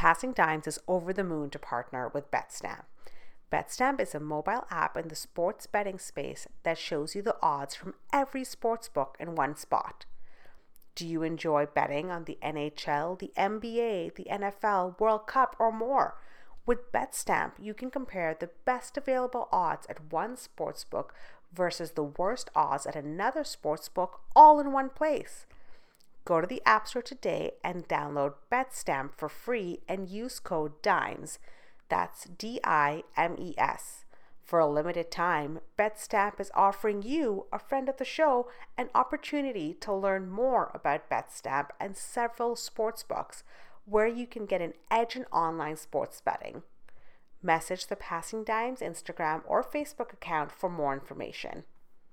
Passing Dimes is over the moon to partner with BetStamp. BetStamp is a mobile app in the sports betting space that shows you the odds from every sports book in one spot. Do you enjoy betting on the NHL, the NBA, the NFL, World Cup, or more? With BetStamp, you can compare the best available odds at one sportsbook versus the worst odds at another sportsbook all in one place. Go to the App Store today and download BetStamp for free and use code DIMES. That's D I M E S. For a limited time, BetStamp is offering you, a friend of the show, an opportunity to learn more about BetStamp and several sports books where you can get an edge in online sports betting. Message the Passing Dimes Instagram or Facebook account for more information.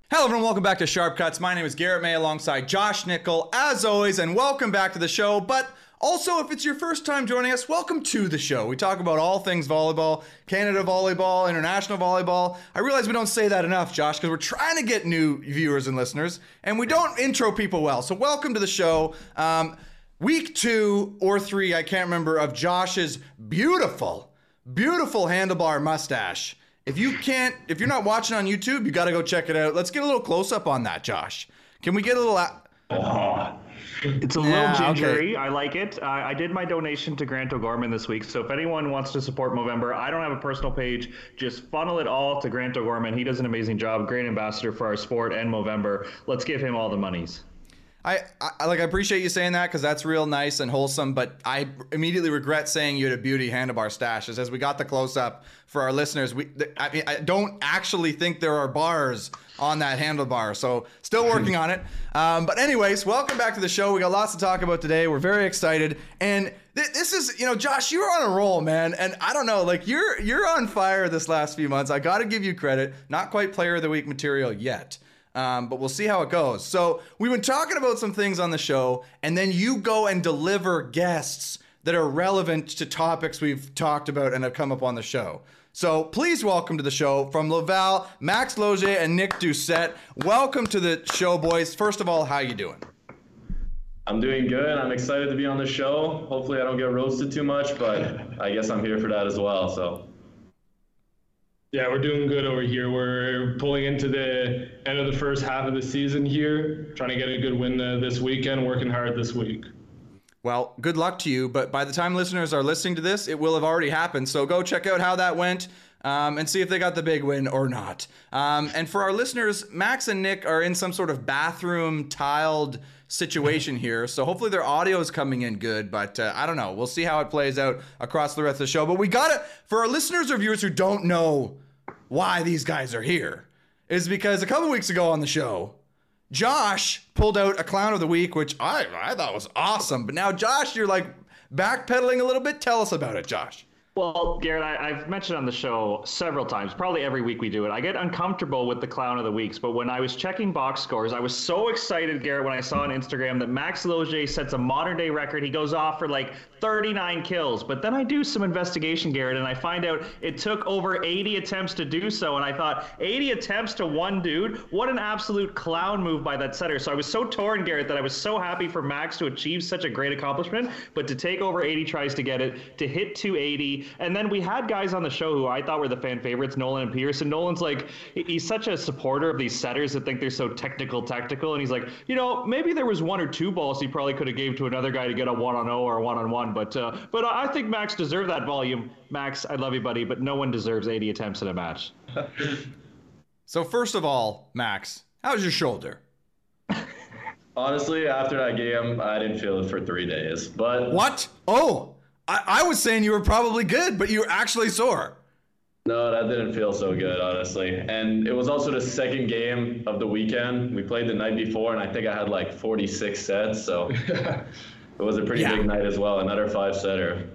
Hello, everyone. Welcome back to Sharp Cuts. My name is Garrett May alongside Josh Nickel, as always, and welcome back to the show. But also, if it's your first time joining us, welcome to the show. We talk about all things volleyball, Canada volleyball, international volleyball. I realize we don't say that enough, Josh, because we're trying to get new viewers and listeners, and we don't intro people well. So, welcome to the show. Um, week two or three, I can't remember, of Josh's beautiful, beautiful handlebar mustache. If you can't, if you're not watching on YouTube, you got to go check it out. Let's get a little close up on that, Josh. Can we get a little? A- oh. It's a Yeah, little gingery. okay. I like it. Uh, I did my donation to Grant O'Gorman this week. So if anyone wants to support Movember, I don't have a personal page. Just funnel it all to Grant O'Gorman. He does an amazing job. Great ambassador for our sport and Movember. Let's give him all the monies. I, I like I appreciate you saying that because that's real nice and wholesome. But I immediately regret saying you had a beauty handlebar stash. As we got the close up for our listeners, we I mean I don't actually think there are bars on that handlebar. So still working on it. Um, but anyways, welcome back to the show. We got lots to talk about today. We're very excited and. th- This is, you know, Josh, you're on a roll, man, and I don't know, like you're you're on fire this last few months. I got to give you credit. Not quite player of the week material yet, um, but we'll see how it goes. So we've been talking about some things on the show, and then you go and deliver guests that are relevant to topics we've talked about and have come up on the show. So please welcome to the show from Laval, Max Loge and Nick Doucette. Welcome to the show, boys. First of all, how you doing? I'm doing good. I'm excited to be on the show. Hopefully, I don't get roasted too much, but I guess I'm here for that as well. So, Yeah, we're doing good over here. We're pulling into the end of the first half of the season here, trying to get a good win uh, this weekend, working hard this week. Well, good luck to you. But by the time listeners are listening to this, it will have already happened. So go check out how that went um, and see if they got the big win or not. Um, and for our listeners, Max and Nick are in some sort of bathroom tiled situation here. So hopefully their audio is coming in good. But uh, I don't know. We'll see how it plays out across the rest of the show. But we got it for our listeners or viewers who don't know why these guys are here. Is because a couple weeks ago on the show, Josh pulled out a clown of the week, which I I thought was awesome. But now, Josh, you're like backpedaling a little bit. Tell us about it, Josh. Well, Garrett, I, I've mentioned on the show several times, probably every week we do it. I get uncomfortable with the clown of the weeks, but when I was checking box scores, I was so excited, Garrett, when I saw on Instagram that Max Loge sets a modern day record. He goes off for like 39 kills. But then I do some investigation, Garrett, and I find out it took over 80 attempts to do so. And I thought, 80 attempts to one dude? What an absolute clown move by that setter. So I was so torn, Garrett, that I was so happy for Max to achieve such a great accomplishment, but to take over 80 tries to get it, to hit 280. And then we had guys on the show who I thought were the fan favorites, Nolan and Pearson. Nolan's like, he's such a supporter of these setters that think they're so technical, tactical. And he's like, you know, maybe there was one or two balls he probably could have gave to another guy to get a one on 0 or a one on one. But uh, but I think Max deserved that volume. Max, I love you, buddy, but no one deserves 80 attempts in a match. So first of all, Max, how's your shoulder? honestly, after that game, I didn't feel it for three days. But What? Oh, I, I was saying you were probably good, but you were actually sore. no, that didn't feel so good, honestly. And it was also the second game of the weekend. We played the night before, and I think I had like 46 sets. So it was a pretty Yeah. big night as well. Another five setter.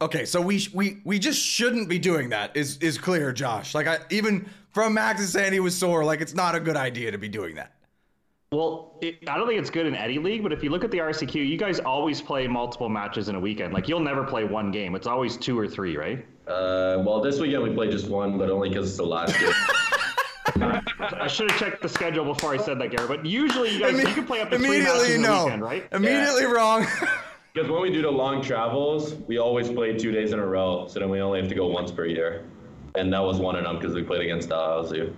Okay, so we we we just shouldn't be doing that. Is is clear, Josh? Like I even from Max is saying he was sore. Like it's not a good idea to be doing that. Well, it, I don't think it's good in any league, but if you look at the RSEQ, you guys always play multiple matches in a weekend. Like you'll never play one game. It's always two or three, right? Uh, well, this weekend we played just one, but only because it's the last game. I should have checked the schedule before I said that, Garrett. But usually you guys you can play up to three matches Immediately in a no. weekend, right? Immediately wrong. Because when we do the long travels, we always play two days in a row. So then we only have to go once per year. And that was one of them because we played against Dalhousie.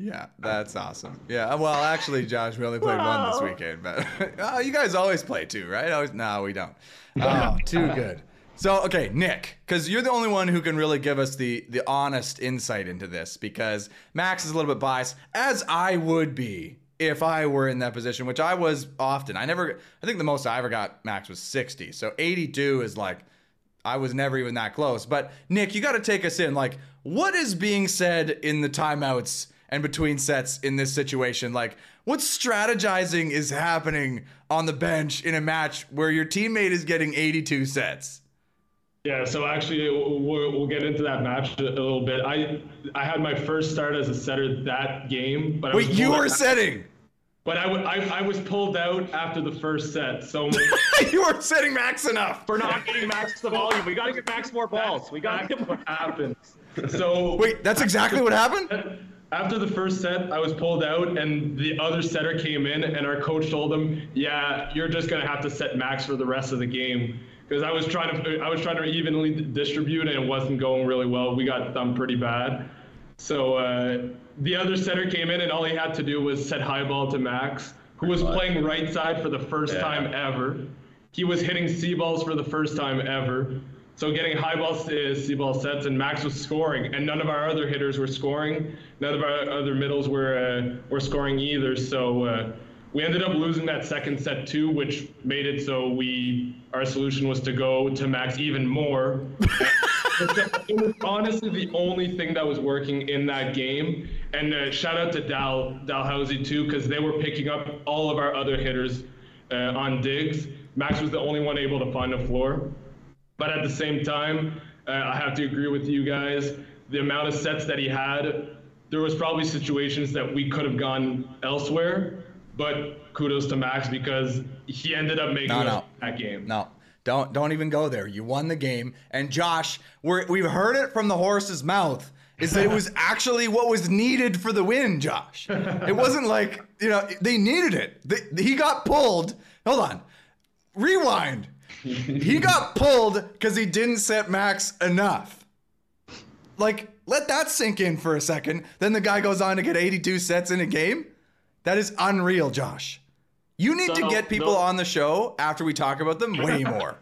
Yeah, oh. that's awesome. Yeah, well, actually, Josh, we only played one this weekend, but oh, you guys always play two, right? Always, no, we don't. Oh, too good. So, okay, Nick, because you're the only one who can really give us the the honest insight into this, because Max is a little bit biased, as I would be if I were in that position, which I was often. I never, I think the most I ever got Max was 60. So 82 is like, I was never even that close. But Nick, you got to take us in. Like, what is being said in the timeouts and between sets in this situation? Like, what strategizing is happening on the bench in a match where your teammate is getting 82 sets? Yeah, so actually, we'll, we'll get into that match a little bit. I I had my first start as a setter that game, but I wait, you were setting. But I, w- I, I was pulled out after the first set, so you weren't setting max enough. We're not getting max the volume. We got to get max more balls. We got to get what happens. So wait, that's exactly what happened. After the first set, I was pulled out, and the other setter came in, and our coach told him, "Yeah, you're just gonna have to set max for the rest of the game." because I was trying to I was trying to evenly distribute and it wasn't going really well. We got thumped pretty bad. So uh, the other setter came in and all he had to do was set high ball to Max, who was playing right side for the first yeah. time ever. He was hitting C balls for the first time ever. So getting high ball uh, C ball sets and Max was scoring, and none of our other hitters were scoring. None of our other middles were uh, were scoring either. So uh, we ended up losing that second set too, which made it so we our solution was to go to max even more. it was honestly the only thing that was working in that game. And shout out to Dal Dalhousie too, because they were picking up all of our other hitters on digs. Max was the only one able to find a floor. But at the same time, uh, I have to agree with you guys. The amount of sets that he had, there was probably situations that we could have gone elsewhere but kudos to Max because he ended up making no, no. that game. No. Don't don't even go there. You won the game. And Josh, we're, we've heard it from the horse's mouth is that it was actually what was needed for the win, Josh. It wasn't like, you know, they needed it. They, he got pulled. Hold on. Rewind. He got pulled because he didn't set max enough. Like, let that sink in for a second. Then the guy goes on to get 82 sets in a game. That is unreal, Josh. You need so, to get people on the show after we talk about them way more.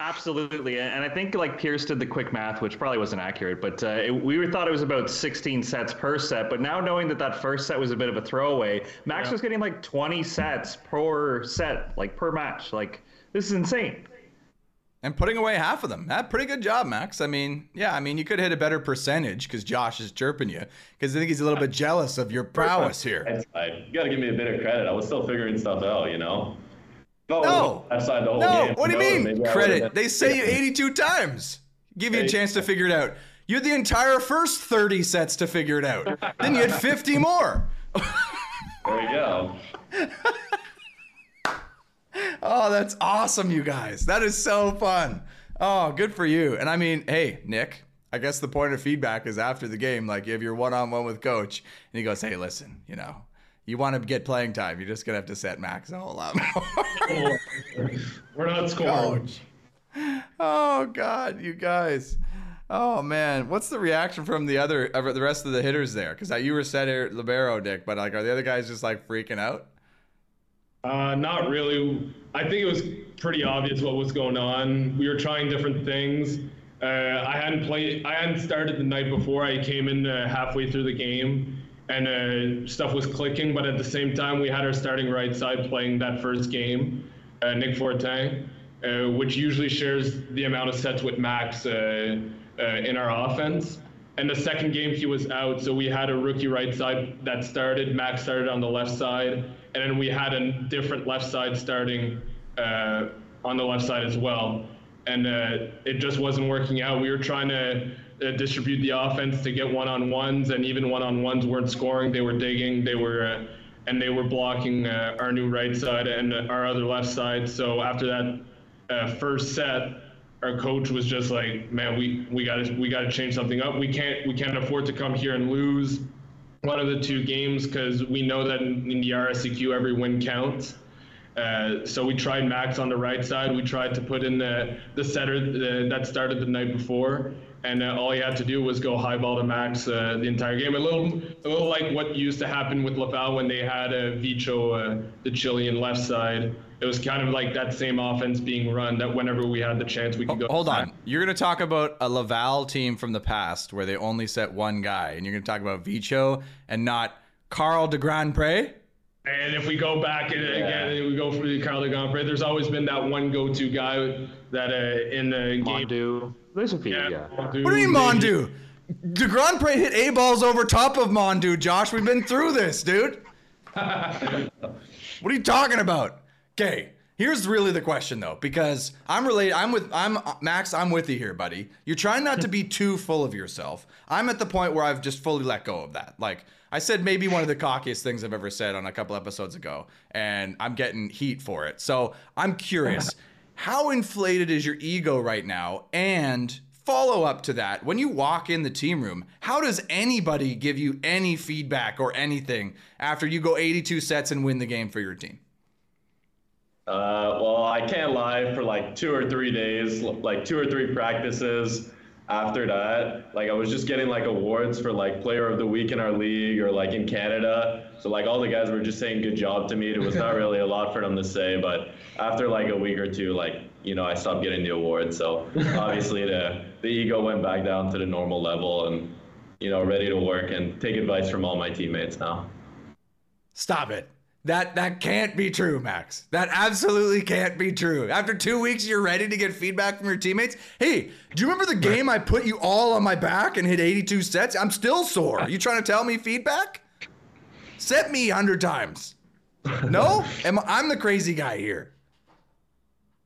Absolutely, and I think like Pierce did the quick math, which probably wasn't accurate, but uh, it, we thought it was about 16 sets per set. But now knowing that that first set was a bit of a throwaway, Max yeah. was getting like 20 sets per set, like per match. Like this is insane and putting away half of them. That pretty good job, Max. I mean, yeah, I mean, you could hit a better percentage because Josh is chirping you because I think he's a little bit jealous of your prowess here. You got to give me a bit of credit. I was still figuring stuff out, you know. No, no, no. What do you mean credit? They say you 82 times. Give you a chance to figure it out. You had the entire first 30 sets to figure it out. then you had 50 more. there you go. oh, that's awesome, you guys. That is so fun. Oh, good for you. And I mean, hey, Nick, I guess the point of feedback is after the game, like you have your one on one with coach, and he goes, hey, listen, you know, you want to get playing time, you're just going to have to set max a whole lot more. We're not scoring. Coach. Oh, God, you guys. Oh man, what's the reaction from the other, the rest of the hitters there? Because you were setter libero, Nick, but like, are the other guys just like freaking out? Uh, not really. I think it was pretty obvious what was going on. We were trying different things. Uh, I hadn't played. I hadn't started the night before. I came in uh, halfway through the game, and uh, stuff was clicking. But at the same time, we had our starting right side playing that first game, uh, Nick Fortin, which usually shares the amount of sets with Max in our offense. And the second game, he was out, so we had a rookie right side that started. Max started on the left side and then we had a different left side starting uh, on the left side as well. And uh, it just wasn't working out. We were trying to uh, distribute the offense to get one-on-ones, and even one-on-ones weren't scoring. They were digging. They were, uh, and they were blocking uh, our new right side and our other left side. So after that uh, first set, our coach was just like, "Man, we we got to we got to change something up. We can't we can't afford to come here and lose." One of the two games because we know that in, the RSEQ every win counts. Uh, so we tried Max on the right side. We tried to put in the the setter that started the night before, and uh, all he had to do was go high ball to Max uh, the entire game. A little, a little like what used to happen with Laval when they had uh, Vicho, uh, the Chilean left side. It was kind of like that same offense being run. That whenever we had the chance, we could go. Hold on. You're going to talk about a Laval team from the past where they only set one guy, and you're going to talk about Vicho and not Carl de Grand Pre? And if we go back and again, and we go for the Carl de Grand Pre, there's always been that one go-to guy that uh, in the game. Mondu. There's a few, yeah. Mondu, What do you mean, Mondu? De Grand Pre hit A balls over top of Mondu, Josh. We've been through this, dude. what are you talking about? Okay, here's really the question though, because I'm related. I'm with. I'm Max. I'm with you here, buddy. You're trying not to be too full of yourself. I'm at the point where I've just fully let go of that. Like I said, maybe one of the cockiest things I've ever said on a couple episodes ago, and I'm getting heat for it. So I'm curious, how inflated is your ego right now? And follow up to that, when you walk in the team room, how does anybody give you any feedback or anything after you go 82 sets and win the game for your team? Uh, well, I can't lie. For like two or three days, like two or three practices after that, like I was just getting like awards for like player of the week in our league or like in Canada. So like all the guys were just saying good job to me. It was not really a lot for them to say, but after like a week or two, like you know, I stopped getting the awards. So obviously the the ego went back down to the normal level, and you know, ready to work and take advice from all my teammates now. Stop it. That that can't be true, Max. That absolutely can't be true. After two weeks, you're ready to get feedback from your teammates. Hey, do you remember the game I put you all on my back and hit 82 sets? I'm still sore. Are you trying to tell me feedback? Set me 100 times. No? Am I'm the crazy guy here.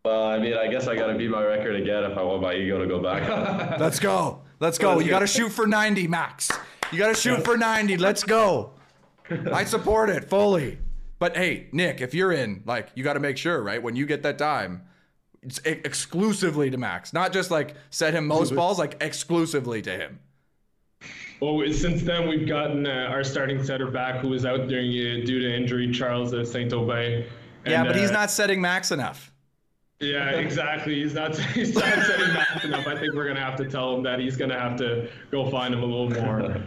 Well, I mean, I guess I got to beat my record again if I want my ego to go back. Let's go. Let's go. You got to shoot for 90, Max. You got to shoot for 90. Let's go. I support it fully. But hey, Nick, if you're in, like, you got to make sure, right? When you get that dime, it's exclusively to Max, not just like set him most balls, like exclusively to him. Well, since then we've gotten uh, our starting setter back, who was out during uh, due to injury, Charles uh, Saint Aubin. Yeah, but he's uh, not setting Max enough. Yeah, exactly. He's not. He's not setting max enough. I think we're gonna have to tell him that he's gonna have to go find him a little more.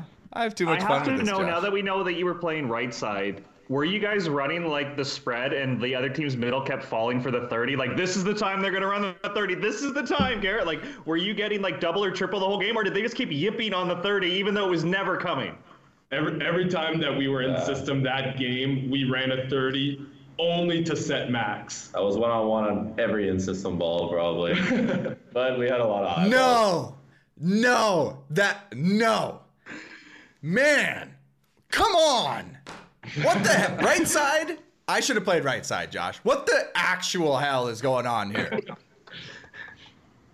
I have too I much fun have to with this. know Josh. now that we know that you were playing right side. Were you guys running like the spread and the other team's middle kept falling for the 30? Like, this is the time they're going to run the 30. This is the time, Garrett. Like, were you getting like double or triple the whole game, or did they just keep yipping on the 30 even though it was never coming? Every every time that we were in the system that game, we ran a 30 only to set max. I was one on one on every in system ball probably, but we had a lot of high balls. No, no, that no, man, come on. What the heck? Right side? I should have played right side, Josh. What the actual hell is going on here?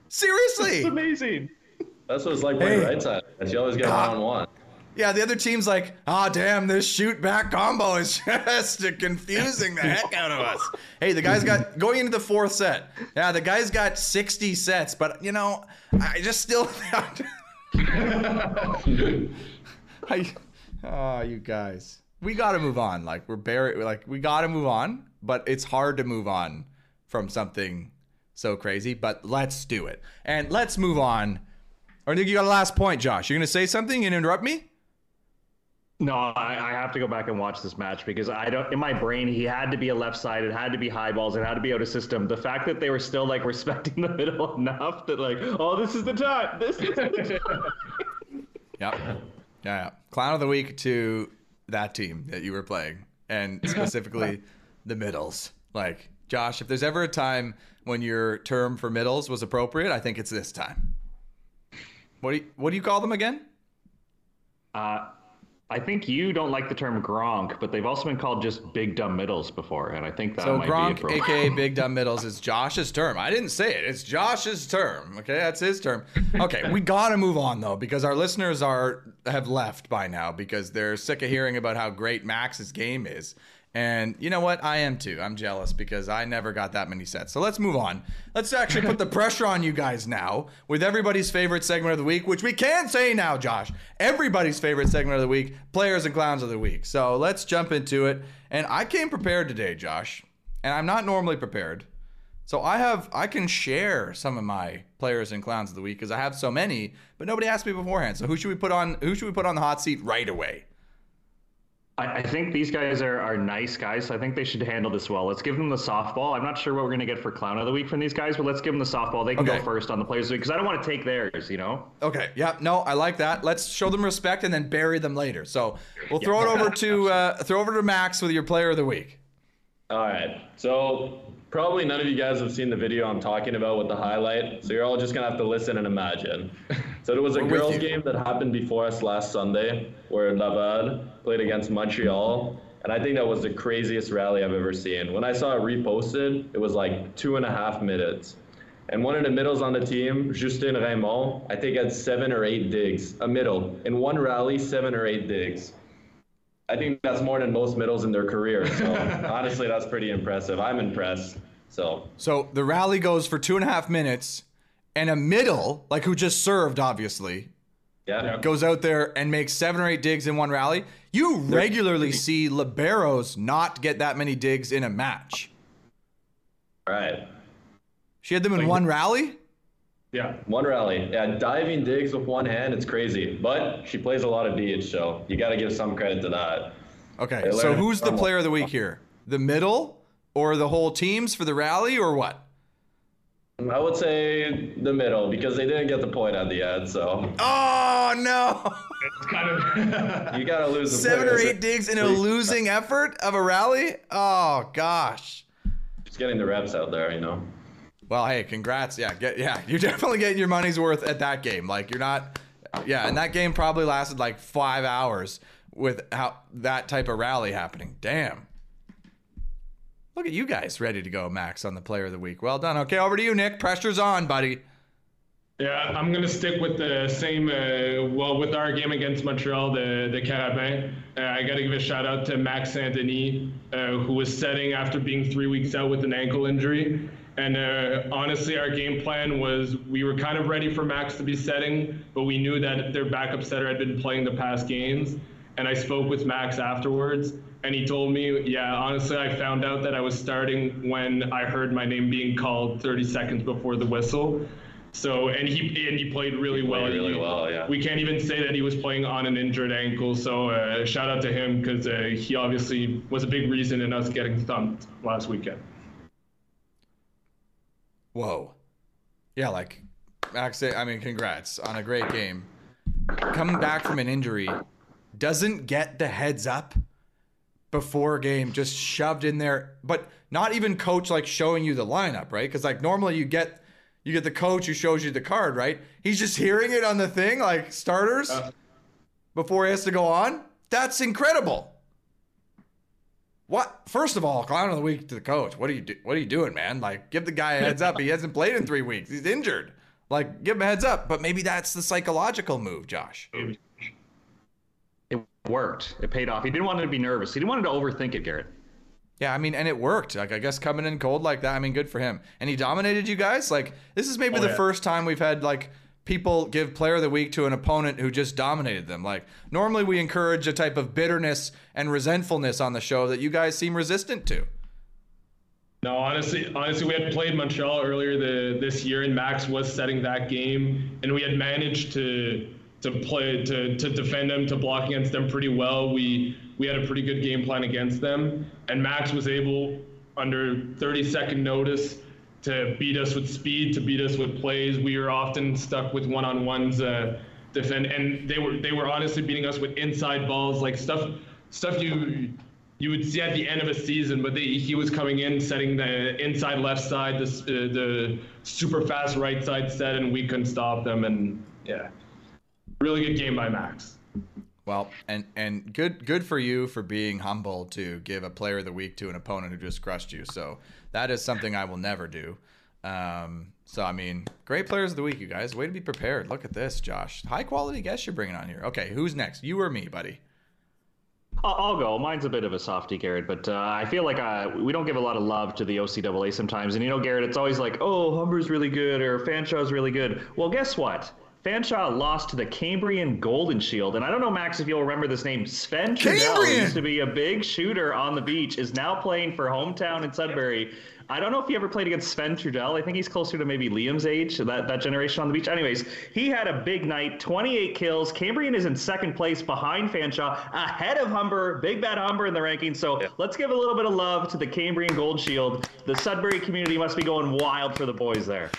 Seriously? It's amazing. That's what it's like playing Hey. right side. You always get one on one. Yeah, the other team's like, ah, damn, this shoot back combo is just confusing the heck out of us. Hey, the guy's got going into the fourth set. Yeah, the guy's got 60 sets, but you know, I just still. I, oh, you guys, we got to move on. Like we're buried. Like we got to move on, but it's hard to move on from something so crazy. But let's do it, and let's move on. Or I think you got a last point, Josh. You're gonna say something and interrupt me? No, I, I have to go back and watch this match because I don't. In my brain, he had to be a left side. It had to be high balls. It had to be out of system. The fact that they were still like respecting the middle enough that like, oh, this is the time. This is the time. Yep. Yeah, yeah. Clown of the week to that team that you were playing, and specifically the middles. Like, Josh, if there's ever a time when your term for middles was appropriate, I think it's this time. What do you, what do you call them again? Uh, I think you don't like the term Gronk, but they've also been called just big dumb middles before, and I think that So might Gronk, aka Big Dumb Middles, is Josh's term. I didn't say it. It's Josh's term. Okay, that's his term. Okay, we gotta move on though because our listeners are have left by now because they're sick of hearing about how great Max's game is, And you know what? I am too. I'm jealous because I never got that many sets. So let's move on. Let's actually put the pressure on you guys now with everybody's favorite segment of the week, which we can say now, Josh. Everybody's favorite segment of the week, players and clowns of the week. So let's jump into it. And I came prepared today, Josh. And I'm not normally prepared. So I have I can share some of my players and clowns of the week because I have so many, but nobody asked me beforehand. So who should we put on who should we put on the hot seat right away? I, I think these guys are, are nice guys, so I think they should handle this well. Let's give them the softball. I'm not sure what we're going to get for clown of the week from these guys, but let's give them the softball. They can Okay. go first on the players of the week because I don't want to take theirs, you know? Okay. Yeah. No, I like that. Let's show them respect and then bury them later. So we'll throw it over to uh, throw over to Max with your player of the week. All right. So probably none of you guys have seen the video I'm talking about with the highlight. So you're all just gonna have to listen and imagine. So there was a We're girls game that happened before us last Sunday where Laval played against Montreal. And I think that was the craziest rally I've ever seen. When I saw it reposted, it was like two and a half minutes. And one of the middles on the team, Justin Raymond, I think had seven or eight digs. A middle. In one rally, seven or eight digs. I think that's more than most middles in their career. So honestly, that's pretty impressive. I'm impressed. So So the rally goes for two and a half minutes, and a middle, like who just served, obviously, yeah, goes out there and makes seven or eight digs in one rally. You regularly see liberos not get that many digs in a match. all right. She had them in one rally. Yeah. One rally. Yeah, diving digs with one hand, it's crazy. But she plays a lot of beach, so you got to give some credit to that. Okay, so who's the player of the week here? The middle or the whole teams for the rally or what? I would say the middle because they didn't get the point at the end. So Oh no! It's kind of. you got to lose the Seven or eight digs in a losing effort of a rally? Oh gosh. Just getting the reps out there, you know. Well, hey, congrats. Yeah, get yeah, you're definitely getting your money's worth at that game. Like you're not yeah, and that game probably lasted like 5 hours with how that type of rally happening. Damn. Look at you guys ready to go, Max, on the player of the week. Well done. Okay, over to you, Nick. Pressure's on, buddy. Yeah, I'm gonna stick with the same. Uh, well, with our game against Montreal, the the Carabin, uh, I gotta give a shout out to Max Saint Denis, uh, who was setting after being three weeks out with an ankle injury. And uh, honestly, our game plan was we were kind of ready for Max to be setting, but we knew that their backup setter had been playing the past games. And I spoke with Max afterwards, and he told me, yeah, honestly, I found out that I was starting when I heard my name being called 30 seconds before the whistle. So and he and he played really well. played really He- well, yeah. We can't even say that he was playing on an injured ankle. So uh, shout out to him because uh, he obviously was a big reason in us getting thumped last weekend. Whoa. Yeah, like Max, I mean, congrats on a great game. Coming back from an injury, doesn't get the heads up before game, just shoved in there, but not even coach like showing you the lineup, right? Because like normally you get you get the coach who shows you the card, right? He's just hearing it on the thing, like starters uh-huh. before he has to go on. That's incredible. What? First of all, clown of the week to the coach. What are you do? What are you doing, man? Like, give the guy a heads up. He hasn't played in three weeks. He's injured. Like, give him a heads up. But maybe that's the psychological move, Josh. It worked. It paid off. He didn't want to be nervous. He didn't want to overthink it, Garrett. Yeah, I mean, and it worked. Like, I guess coming in cold like that. I mean, good for him. And he dominated you guys. Like, this is maybe Oh, the yeah. first time we've had like people give player of the week to an opponent who just dominated them. Like, normally we encourage a type of bitterness and resentfulness on the show that you guys seem resistant to. No, honestly, honestly, we had played Montreal earlier the, this year, and Max was setting that game, and we had managed to to play to, to defend them, to block against them pretty well. We we had a pretty good game plan against them, and Max was able, under 30 second notice, to beat us with speed, to beat us with plays. We were often stuck with one on ones. Uh, defend, and they were they were honestly beating us with inside balls, like stuff stuff you you would see at the end of a season, but they, he was coming in, setting the inside left side, the, uh, the super fast right side set, and we couldn't stop them. And yeah, really good game by Max. Well, and and good good for you for being humble to give a player of the week to an opponent who just crushed you. So that is something I will never do. Um, so I mean, great players of the week, you guys. Way to be prepared. Look at this, Josh. High quality guests you're bringing on here. Okay, who's next? You or me, buddy? I'll, go. Mine's a bit of a softy, Garrett, but uh, I feel like uh, we don't give a lot of love to the OCAA sometimes. And you know, Garrett, it's always like, oh, Humber's really good or Fanshawe's really good. Well, guess what? Fanshawe lost to the Cambrian Golden Shield. And I don't know, Max, if you'll remember this name. Sven Trudell Cambrian! used to be a big shooter on the beach, is now playing for hometown in Sudbury. I don't know if he ever played against Sven Trudell. I think he's closer to maybe Liam's age, that, that generation on the beach. Anyways, he had a big night, 28 kills. Cambrian is in second place behind Fanshawe, ahead of Humber, Big Bad Humber in the rankings. So let's give a little bit of love to the Cambrian Gold Shield. The Sudbury community must be going wild for the boys there.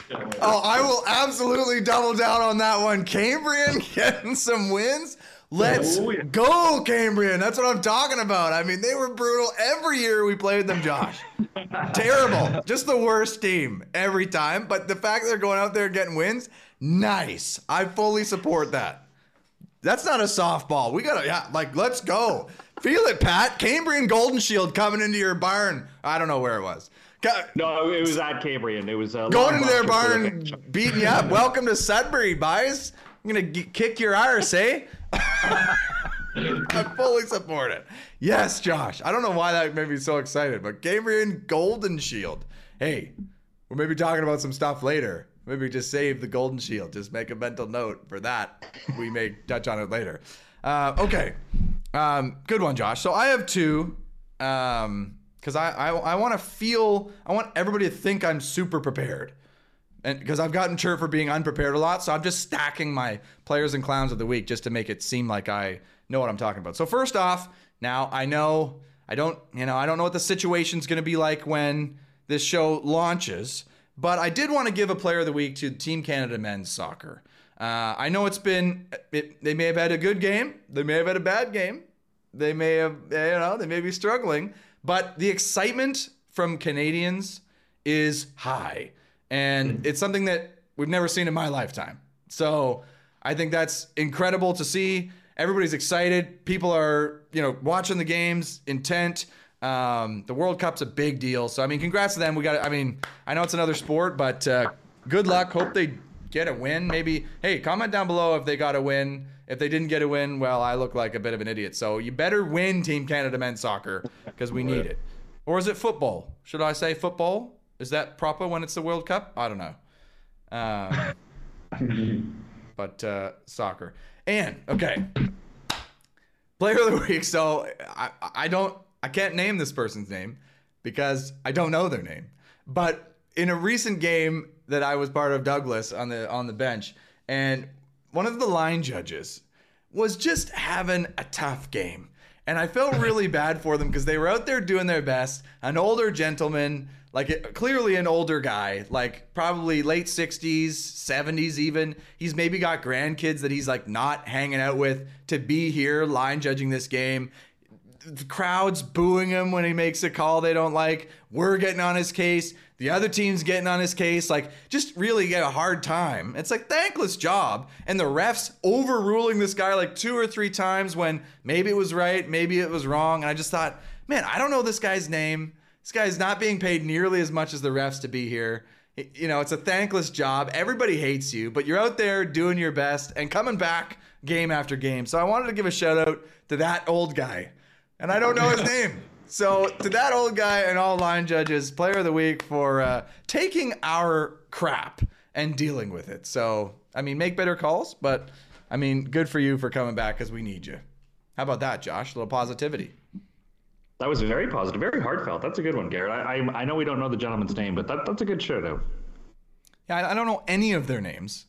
Oh, I will absolutely double down on that one. Cambrian getting some wins. Let's Oh, go, Cambrian. That's what I'm talking about. I mean, they were brutal every year we played them, Josh. Terrible. Just the worst team every time. But the fact that they're going out there getting wins, nice. I fully support that. That's not a softball. We gotta, yeah, like, let's go. Feel it, Pat. Cambrian Golden Shield coming into your barn. I don't know where it was. No, it was at Cambrian. It was uh, going into their Blockbuster for the barn, beating you up. Welcome to Sudbury, boys. I'm gonna g- kick your arse, eh? I fully support it. Yes, Josh. I don't know why that made me so excited, but Cambrian Golden Shield. Hey, we'll maybe talking about some stuff later. Maybe just save the Golden Shield. Just make a mental note for that. We may touch on it later. Uh, okay, um, good one, Josh. So I have two. Um, because I I, I want to feel I want everybody to think I'm super prepared and because I've gotten chirped for being unprepared a lot, so I'm just stacking my players and clowns of the week just to make it seem like I know what I'm talking about. So first off, now I know I don't, you know, I don't know what the situation's going to be like when this show launches, but I did want to give a player of the week to Team Canada men's soccer. Uh, I know it's been, it, they may have had a good game, they may have had a bad game, they may have, you know, they may be struggling, but the excitement from Canadians is high. And it's something that we've never seen in my lifetime. So I think that's incredible to see. Everybody's excited. People are, you know, watching the games, intent. Um, the World Cup's a big deal. So, I mean, congrats to them. We got, I mean, I know it's another sport, but uh, good luck. Hope they get a win. Maybe, hey, comment down below if they got a win. If they didn't get a win, well, I look like a bit of an idiot. So you better win Team Canada men's soccer because we need it. Or is it football? Should I say football? Is that proper when it's the World Cup? I don't know. Um, but uh, soccer. And okay, player of the week. So I I don't I can't name this person's name because I don't know their name. But in a recent game that I was part of, Douglas on the on the bench, and one of the line judges was just having a tough game. And I felt really bad for them because they were out there doing their best. An older gentleman, like it, clearly an older guy, like probably late 60s, 70s even. He's maybe got grandkids that he's like not hanging out with to be here line judging this game the crowd's booing him when he makes a call they don't like. We're getting on his case. The other team's getting on his case. Like, just really get a hard time. It's like thankless job. And the refs overruling this guy like two or three times when maybe it was right, maybe it was wrong. And I just thought, man, I don't know this guy's name. This guy's not being paid nearly as much as the refs to be here. You know, it's a thankless job. Everybody hates you, but you're out there doing your best and coming back game after game. So I wanted to give a shout out to that old guy and I don't know his name. So to that old guy and all line judges, player of the week for uh, taking our crap and dealing with it. So I mean, make better calls, but I mean, good for you for coming back because we need you. How about that, Josh? A little positivity. That was very positive, very heartfelt. That's a good one, Garrett. I, I, I know we don't know the gentleman's name, but that, that's a good shout out. Yeah, I- don't know any of their names.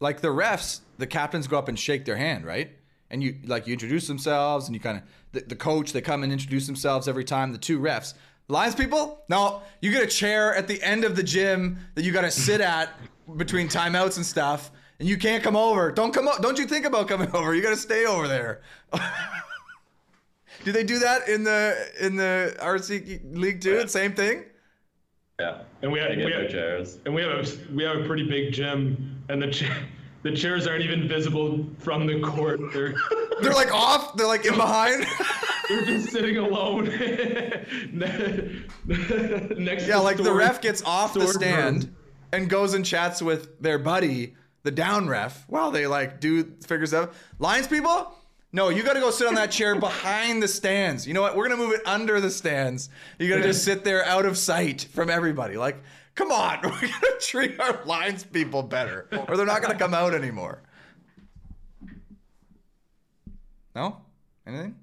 Like the refs, the captains go up and shake their hand, right? And you like you introduce themselves, and you kind of the, the coach they come and introduce themselves every time. The two refs, lines people, no, you get a chair at the end of the gym that you got to sit at between timeouts and stuff, and you can't come over. Don't come up. Don't you think about coming over? You got to stay over there. do they do that in the in the RC league too? Yeah. Same thing. Yeah. And we have- we have- chairs. And we have a, we have a pretty big gym, and the cha- the chairs aren't even visible from the court. They're They're like off. They're like in behind. they're just sitting alone next. Yeah, to like the ref gets off the stand rooms. and goes and chats with their buddy, the down ref, while they like do figures out. Lines people, No, you got to go sit on that chair behind the stands. You know what? We're gonna move it under the stands. You got to just sit there out of sight from everybody. Like, come on, we're gonna treat our lines people better, or they're not gonna come out anymore. No, anything?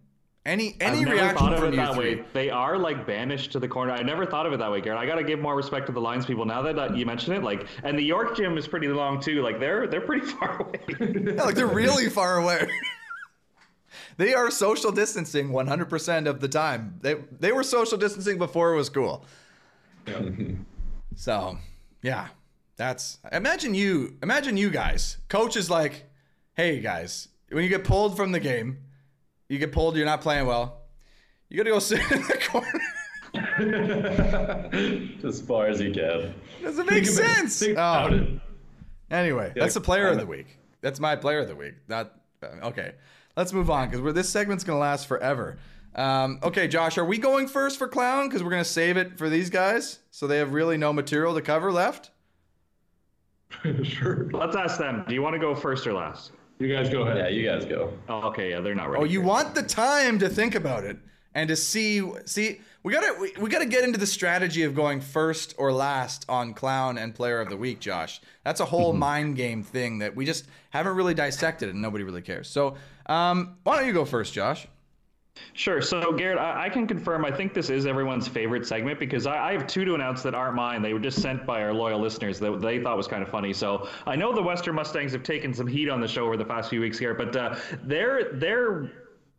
Any any reaction thought of from it you that three? way. They are like banished to the corner. I never thought of it that way, Garrett. I got to give more respect to the lines people now that uh, you mention it. Like, and the York gym is pretty long too. Like, they're they're pretty far away. Yeah, like they're really far away. they are social distancing 100% of the time. They they were social distancing before it was cool. So, yeah. That's imagine you imagine you guys. Coach is like, "Hey guys, when you get pulled from the game, you get pulled, you're not playing well. You got to go sit in the corner." as far as he can. Doesn't make Think about- sense. think oh. about Oh. it. Anyway, Yeah, that's the player of the week. That's my player of the week. Not okay. Let's move on because this segment's gonna last forever. Um, okay, Josh, are we going first for clown? Because we're gonna save it for these guys, so they have really no material to cover left. sure. Let's ask them. Do you want to go first or last? You guys go ahead. Yeah, you guys go. Oh, okay. Yeah, they're not ready. Oh, you want the time to think about it and to see. See, we gotta we, we gotta get into the strategy of going first or last on clown and player of the week, Josh. That's a whole mind game thing that we just haven't really dissected and nobody really cares. So, um, why don't you go first, Josh? Sure. So, Garrett, I, I can confirm. I think this is everyone's favorite segment because I, I have two to announce that aren't mine. They were just sent by our loyal listeners that they thought was kind of funny. So, I know the Western Mustangs have taken some heat on the show over the past few weeks here, but uh, their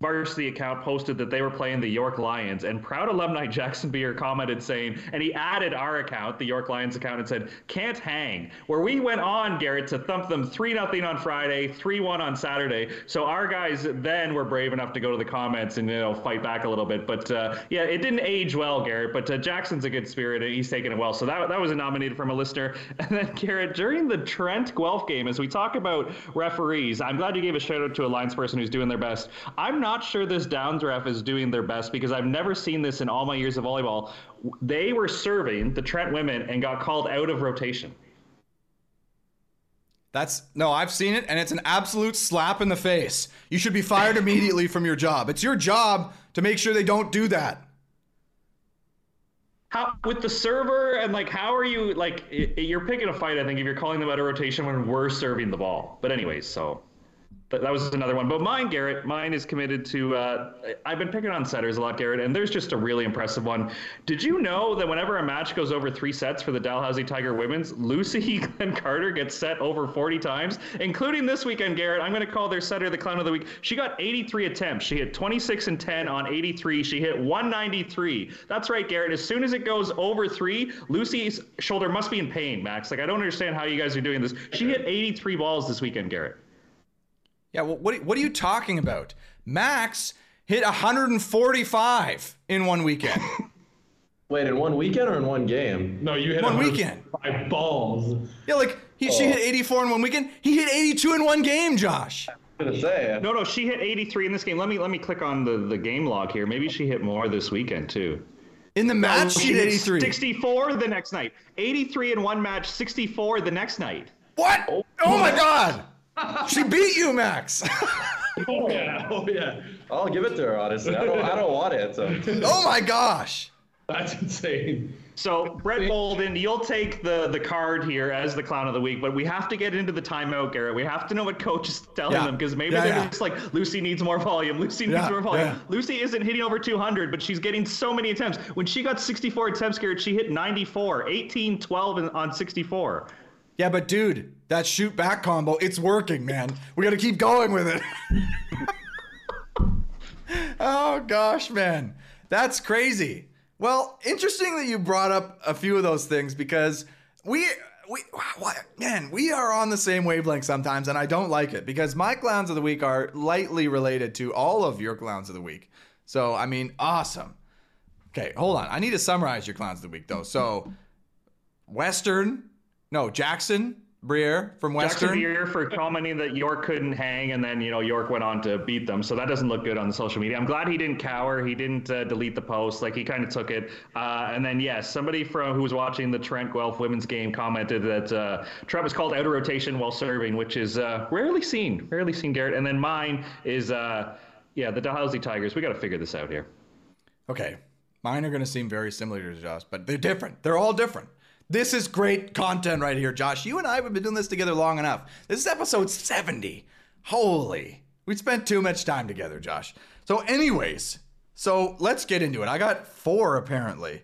varsity account posted that they were playing the York Lions, and proud alumni Jackson Beer commented saying, and he added our account, the York Lions account, and said, "Can't hang." Where we went on, Garrett, to thump them three nothing on Friday, three one on Saturday. So our guys then were brave enough to go to the comments and you know fight back a little bit. But uh, yeah, it didn't age well, Garrett. But uh, Jackson's a good spirit, and he's taking it well. So that that was a nominated from a listener. And then Garrett, during the Trent Guelph game, as we talk about referees, I'm glad you gave a shout out to a lines person who's doing their best. I'm not sure this Downs ref is doing their best because I've never seen this in all my years of volleyball. They were serving the Trent women and got called out of rotation. That's no, I've seen it, and it's an absolute slap in the face. You should be fired immediately from your job. It's your job to make sure they don't do that. How with the server and like how are you like i- you're picking a fight? I think if you're calling them out of rotation when we're serving the ball. But anyways, so that, that was another one. But mine, Garrett, mine is committed to. Uh, I've been picking on setters a lot, Garrett, and there's just a really impressive one. Did you know that whenever a match goes over three sets for the Dalhousie Tiger Women's, Lucy Glenn Carter gets set over 40 times, including this weekend, Garrett. I'm going to call their setter the clown of the week. She got 83 attempts. She hit 26 and 10 on 83. She hit 193. That's right, Garrett. As soon as it goes over three, Lucy's shoulder must be in pain, Max. Like I don't understand how you guys are doing this. She hit 83 balls this weekend, Garrett. Yeah, well, what what are you talking about? Max hit 145 in one weekend. Wait, in one weekend or in one game? No, you hit One weekend. Five balls. Yeah, like he, she hit 84 in one weekend. He hit 82 in one game, Josh. I'm gonna say. No, no, she hit 83 in this game. Let me let me click on the, the game log here. Maybe she hit more this weekend too. In the match, she hit 83. 64 the next night. 83 in one match, 64 the next night. What? Oh, oh my God. She beat you, Max. Oh yeah. Oh yeah. I'll give it to her. Honestly, I don't. I don't want it. So. oh my gosh. That's insane. So Brett Bolden, you'll take the the card here as the clown of the week, but we have to get into the timeout, Garrett. We have to know what coach is telling Yeah. them because maybe Yeah, they're yeah. just like Lucy needs more volume. Lucy needs Yeah, more volume. yeah. Lucy isn't hitting over 200, but she's getting so many attempts. When she got 64 attempts, Garrett, she hit 94, 18, 12 on 64. Yeah, but dude, that shoot back combo, it's working, man. We got to keep going with it. oh gosh, man. That's crazy. Well, interesting that you brought up a few of those things because we we what, man, we are on the same wavelength sometimes and I don't like it because my clowns of the week are lightly related to all of your clowns of the week. So, I mean, awesome. Okay, hold on. I need to summarize your clowns of the week though. So, Western, no, Jackson, Briere from Western. Jackson. Briere for commenting that York couldn't hang, and then you know York went on to beat them. So that doesn't look good on the social media. I'm glad he didn't cower. He didn't uh, delete the post. Like he kind of took it. Uh, and then yes, somebody from who was watching the Trent Guelph women's game commented that uh, Trent was called out of rotation while serving, which is uh, rarely seen. Rarely seen, Garrett. And then mine is uh, yeah, the Dalhousie Tigers. We got to figure this out here. Okay, mine are going to seem very similar to Josh, but they're different. They're all different. This is great content right here, Josh. You and I have been doing this together long enough. This is episode 70. Holy. We spent too much time together, Josh. So, anyways, so let's get into it. I got four apparently.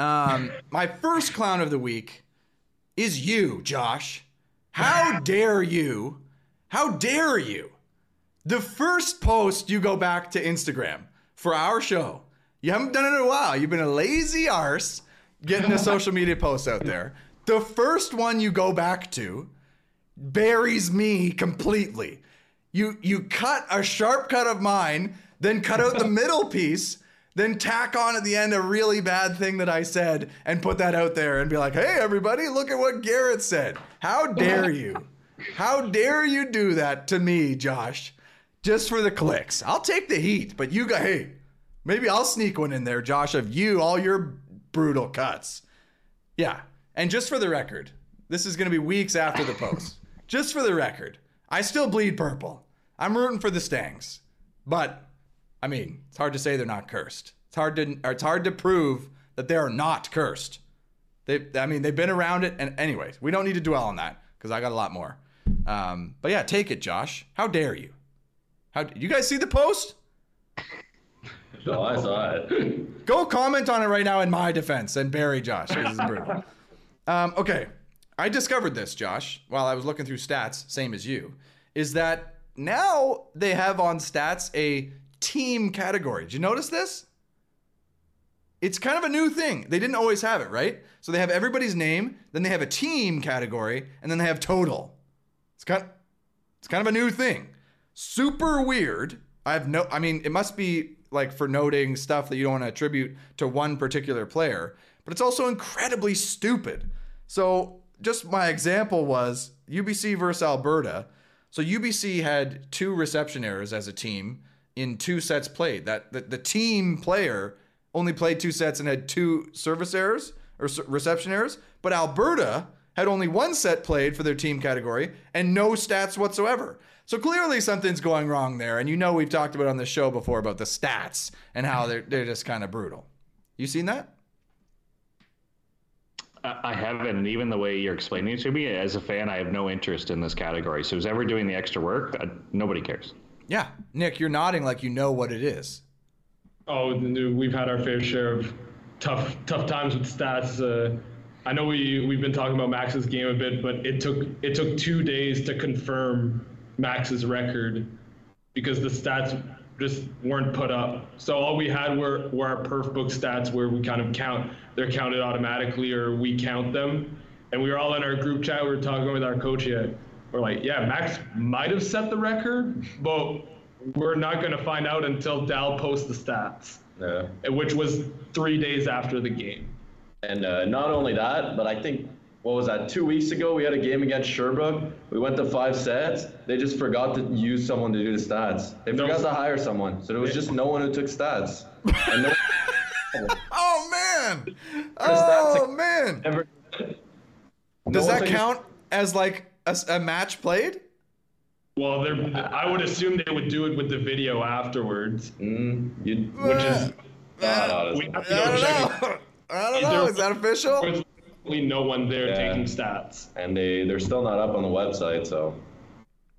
Um, my first clown of the week is you, Josh. How dare you? How dare you? The first post you go back to Instagram for our show. You haven't done it in a while. You've been a lazy arse getting the social media posts out there. The first one you go back to buries me completely. You you cut a sharp cut of mine, then cut out the middle piece, then tack on at the end a really bad thing that I said and put that out there and be like, "Hey everybody, look at what Garrett said." How dare you? How dare you do that to me, Josh? Just for the clicks. I'll take the heat, but you got hey, maybe I'll sneak one in there, Josh, of you all your brutal cuts. Yeah. And just for the record, this is going to be weeks after the post. just for the record, I still bleed purple. I'm rooting for the Stangs. But I mean, it's hard to say they're not cursed. It's hard to or it's hard to prove that they are not cursed. They I mean, they've been around it and anyways, we don't need to dwell on that cuz I got a lot more. Um, but yeah, take it, Josh. How dare you? How did you guys see the post? No, I saw it. Go comment on it right now in my defense and bury Josh. This is brutal. Um, okay, I discovered this, Josh, while I was looking through stats, same as you, is that now they have on stats a team category. Did you notice this? It's kind of a new thing. They didn't always have it, right? So they have everybody's name, then they have a team category, and then they have total. It's kind of, it's kind of a new thing. Super weird. I have no I mean, it must be like for noting stuff that you don't want to attribute to one particular player, but it's also incredibly stupid. So, just my example was UBC versus Alberta. So UBC had two reception errors as a team in two sets played. That the, the team player only played two sets and had two service errors or reception errors, but Alberta had only one set played for their team category and no stats whatsoever. So clearly something's going wrong there, and you know we've talked about on the show before about the stats and how they're they're just kind of brutal. You seen that? I I haven't, even the way you're explaining it to me, as a fan, I have no interest in this category. So who's ever doing the extra work, uh, nobody cares. Yeah, Nick, you're nodding like you know what it is. Oh, we've had our fair share of tough tough times with stats. Uh, I know we we've been talking about Max's game a bit, but it took it took two days to confirm Max's record because the stats just weren't put up. So all we had were were our perf book stats where we kind of count they're counted automatically or we count them. And we were all in our group chat. We were talking with our coach yet. We're like, yeah, Max might have set the record, but we're not going to find out until Dal posts the stats, Yeah. which was three days after the game. And uh, not only that, but I think what was that? Two weeks ago, we had a game against Sherbrooke. We went to five sets. They just forgot to use someone to do the stats. They No. forgot to hire someone, so there was just no one who took stats. And no Oh man! Oh a- man! ever. Does no one that took- count as like a match played? Well, they're, I would assume they would do it with the video afterwards, Mm, you, which is Uh, we have to I don't check. know. I don't Is know. there- Is that official? There's no one there Yeah. taking stats. and they they're still not up on the website. So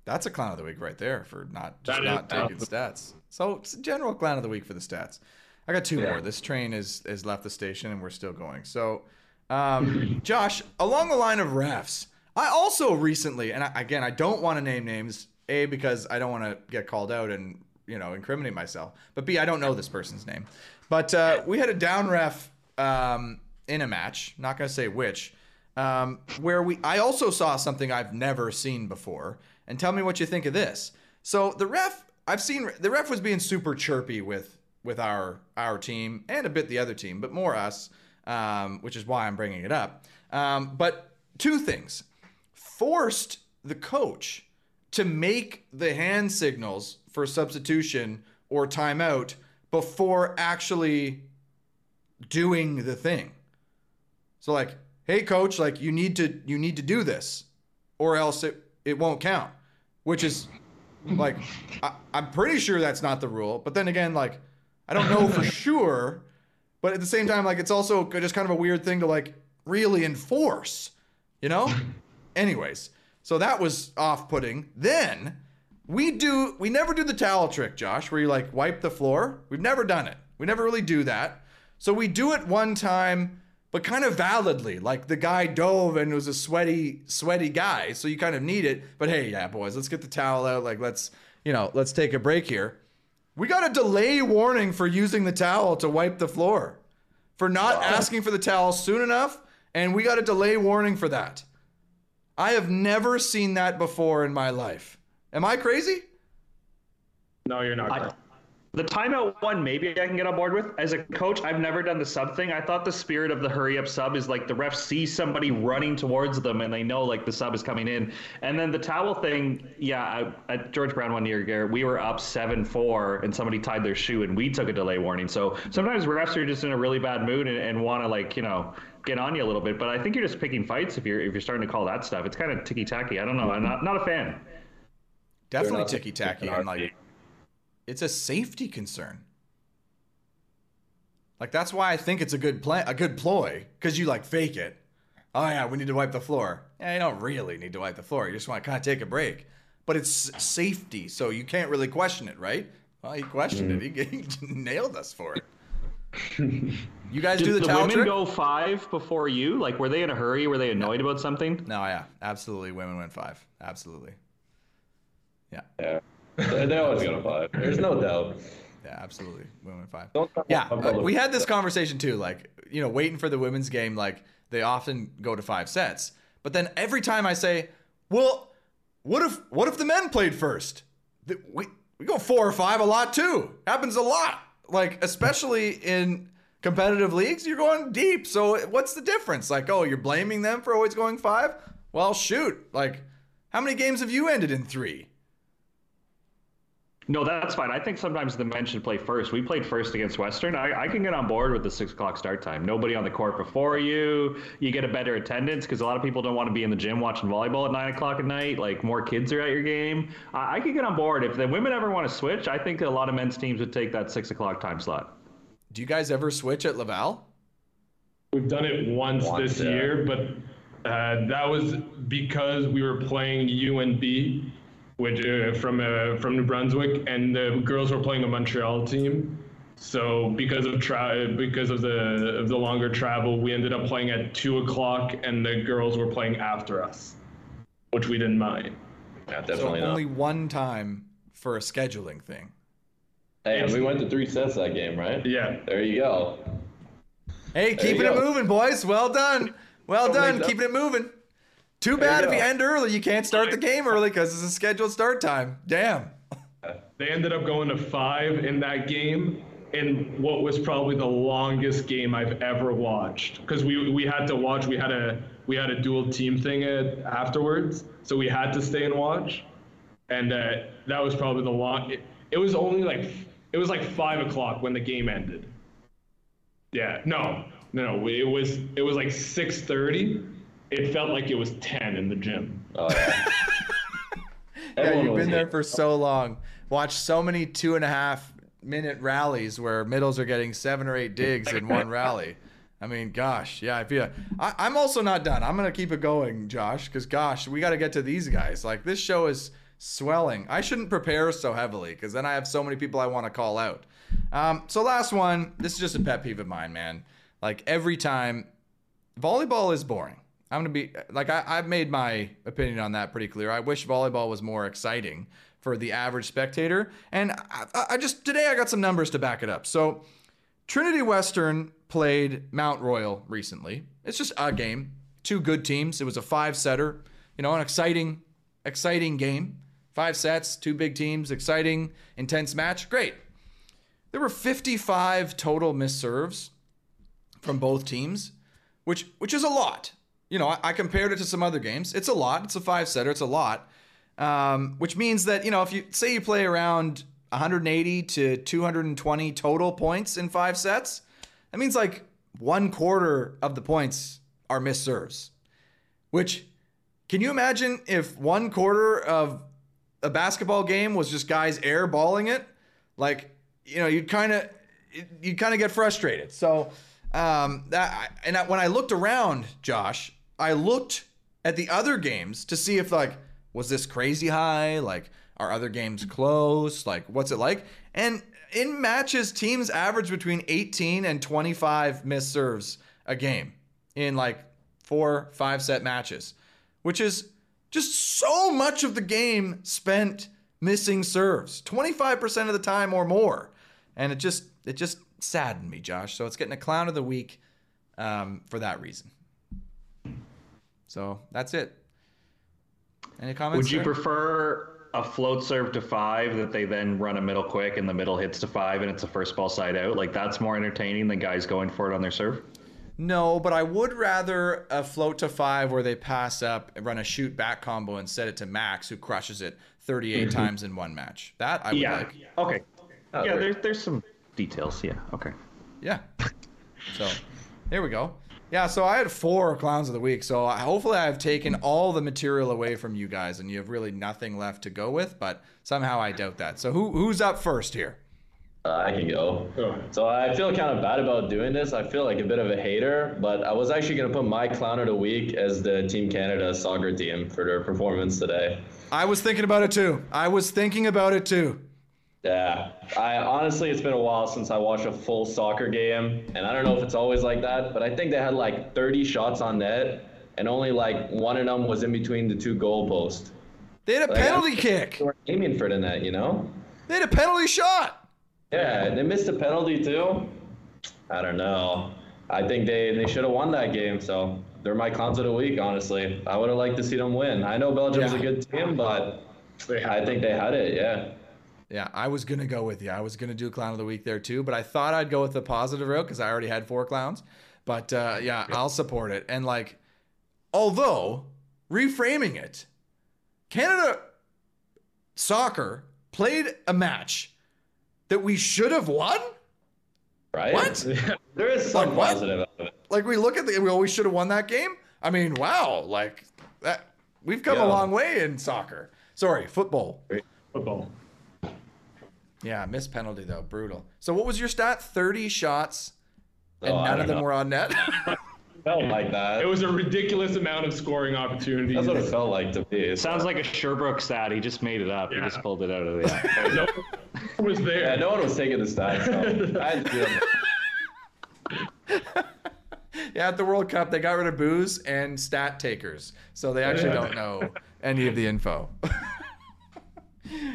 That's a clown of the week right there for not just That not is- taking stats. So it's a general clown of the week for the stats. I got two Yeah. more. This train is has left the station and we're still going. So, um, Josh, along the line of refs, I also recently, and I, again, I don't want to name names. A because I don't want to get called out and you know incriminate myself. But B, I don't know this person's name. But uh, we had a down ref um, in a match. Not gonna say which. Um, where we, I also saw something I've never seen before. And tell me what you think of this. So the ref, I've seen the ref was being super chirpy with with our our team and a bit the other team, but more us, um, which is why I'm bringing it up. Um, but two things. forced the coach to make the hand signals for substitution or timeout before actually doing the thing. So like, hey coach, like you need to you need to do this or else it it won't count. Which is like I, I'm pretty sure that's not the rule, but then again like I don't know for sure, but at the same time like it's also just kind of a weird thing to like really enforce, you know? Anyways, so that was off-putting. Then we do we never do the towel trick, Josh, where you like wipe the floor. We've never done it. We never really do that. So we do it one time, but kind of validly. Like the guy dove and was a sweaty, sweaty guy. So you kind of need it. But hey, yeah, boys, let's get the towel out. Like let's, you know, let's take a break here. We got a delay warning for using the towel to wipe the floor. For not asking for the towel soon enough, and we got a delay warning for that. I have never seen that before in my life. Am I crazy? No, you're not. I, correct. The timeout one, maybe I can get on board with. As a coach, I've never done the sub thing. I thought the spirit of the hurry up sub is like the ref sees somebody running towards them and they know like the sub is coming in. And then the towel thing, yeah, I, at George Brown one year, Garrett, we were up 7 4 and somebody tied their shoe and we took a delay warning. So sometimes refs are just in a really bad mood and, and want to like, you know, get on you a little bit. But I think you're just picking fights if you're if you're starting to call that stuff. It's kind of ticky tacky. I don't know. I'm not, not a fan. Definitely ticky tacky in our and like league. It's a safety concern. Like that's why I think it's a good plan, a good ploy, because you like fake it. Oh yeah, we need to wipe the floor. Yeah, you don't really need to wipe the floor. You just want to kind of take a break. But it's safety, so you can't really question it, right? Well, he questioned it. Mm-hmm. He, he nailed us for it. You guys Did do the, the towel women trick? go five before you? Like, were they in a hurry? Were they annoyed about something? No, yeah, absolutely. Women went five. Absolutely. Yeah, Yeah. They always go to five. There's no doubt. yeah, absolutely. Women five. Don't Yeah, uh, we had this conversation too. Like, you know, waiting for the women's game, like they often go to five sets. But then every time I say, "Well, what if what if the men played first? Th- We we go four or five a lot too. Happens a lot. Like especially in competitive leagues, you're going deep. So what's the difference? Like, oh, you're blaming them for always going five? Well, shoot. Like, how many games have you ended in three? No, that's fine. I think sometimes the men should play first. We played first against Western. I, I can get on board with the six o'clock start time. Nobody on the court before you. You get a better attendance because a lot of people don't want to be in the gym watching volleyball at nine o'clock at night. Like more kids are at your game. I, I can get on board. If the women ever want to switch, I think a lot of men's teams would take that six o'clock time slot. Do you guys ever switch at Laval? We've done it once, Once, this yeah. year, but uh, that was because we were playing UNB, which uh, from uh, from New Brunswick, and the girls were playing a Montreal team. So because of tra- because of the of the longer travel, we ended up playing at two o'clock, and the girls were playing after us, which we didn't mind. Yeah, So definitely not. only one time for a scheduling thing. Hey, and we went to three sets that game, right? Yeah. There you go. Hey, you keeping it go. moving, boys. Well done. Well Don't done. make Keeping it moving. Too bad if you end early, you can't start the game early because it's a scheduled start time. Damn. They ended up going to five in that game in what was probably the longest game I've ever watched. Because we we had to watch. We had a we had a dual team thing at, afterwards, so we had to stay and watch. And uh, that was probably the long. It, it was only like it was like five o'clock when the game ended. Yeah, no, no, no. It was it was like six thirty. It felt like it was ten in the gym. Oh, yeah. Yeah, you've been there for so long. Watched so many two and a half minute rallies where middles are getting seven or eight digs in one rally. I mean, gosh, yeah. I feel. I, I'm also not done. I'm gonna keep it going, Josh, because gosh, we got to get to these guys. Like this show is swelling. I shouldn't prepare so heavily because then I have so many people I want to call out. Um, so last one. This is just a pet peeve of mine, man. Like every time, volleyball is boring. I'm gonna be like I, I've made my opinion on that pretty clear. I wish volleyball was more exciting for the average spectator, and I, I- just today I got some numbers to back it up. So Trinity Western played Mount Royal recently. It's just a game, two good teams. It was a five setter, you know, an exciting, exciting game. Five sets, two big teams, exciting, intense match. Great. There were 55 total missed serves from both teams, which which is a lot. You know, I, I compared it to some other games. It's a lot. It's a five setter. It's a lot. Um, which means that, you know, if you say you play around 180 to 220 total points in five sets, that means like one quarter of the points are missed serves. Which, can you imagine if one quarter of a basketball game was just guys airballing it? Like, you know, you'd kind of you kind of get frustrated. So um, that and when I looked around, Josh, I looked at the other games to see if like was this crazy high? Like, are other games close? Like, what's it like? And in matches, teams average between 18 and 25 missed serves a game in like four, five set matches, which is just so much of the game spent missing serves 25% of the time or more and it just it just saddened me josh so it's getting a clown of the week um, for that reason so that's it any comments Would you there? prefer a float serve to five that they then run a middle quick and the middle hits to five and it's a first ball side out? Like that's more entertaining than guys going for it on their serve? No, but I would rather a float to five where they pass up and run a shoot back combo and set it to Max, who crushes it 38 mm-hmm. times in one match. That I would Yeah. like. Okay. Oh, yeah, great. there's there's some details. Yeah. Okay. Yeah. So there we go. Yeah, so I had four clowns of the week. So hopefully I've taken all the material away from you guys and you have really nothing left to go with, but somehow I doubt that. So who who's up first here? Uh, I can go. Go. So I feel kind of bad about doing this. I feel like a bit of a hater, but I was actually going to put my clown of the week as the Team Canada soccer team for their performance today. I was thinking about it too. I was thinking about it too. Yeah, I honestly, it's been a while since I watched a full soccer game, and I don't know if it's always like that, but I think they had like 30 shots on net, and only like one of them was in between the two goalposts. They had a Like, penalty kick. They were aiming for the net, you know? They had a penalty shot. Yeah, they missed a penalty too. I don't know. I think they, they should have won that game, so they're my clowns of the week, honestly. I would have liked to see them win. I know Belgium's Yeah. a good team, but I think they had it, yeah. Yeah, I was gonna go with you. I was gonna do clown of the week there too, but I thought I'd go with the positive route because I already had four clowns. But uh, yeah, I'll support it. And like, although reframing it, Canada soccer played a match that we should have won. Right? What? there is some Like positive out of it. Like we look at the, we always should have won that game. I mean, wow, like that. We've come a long way in soccer. Sorry, football. Football. Yeah, missed penalty though, brutal. So what was your stat? Thirty shots, oh, and Oh, none of them know. were on net. Felt like that. It was a ridiculous amount of scoring opportunities. That's what it felt like to me. Sounds like a Sherbrooke stat. He just made it up. He just pulled it out of the. air. no one was there. Yeah, no one was taking the stats. So I had to do yeah, at the World Cup, they got rid of booze and stat takers, so they actually don't know any of the info.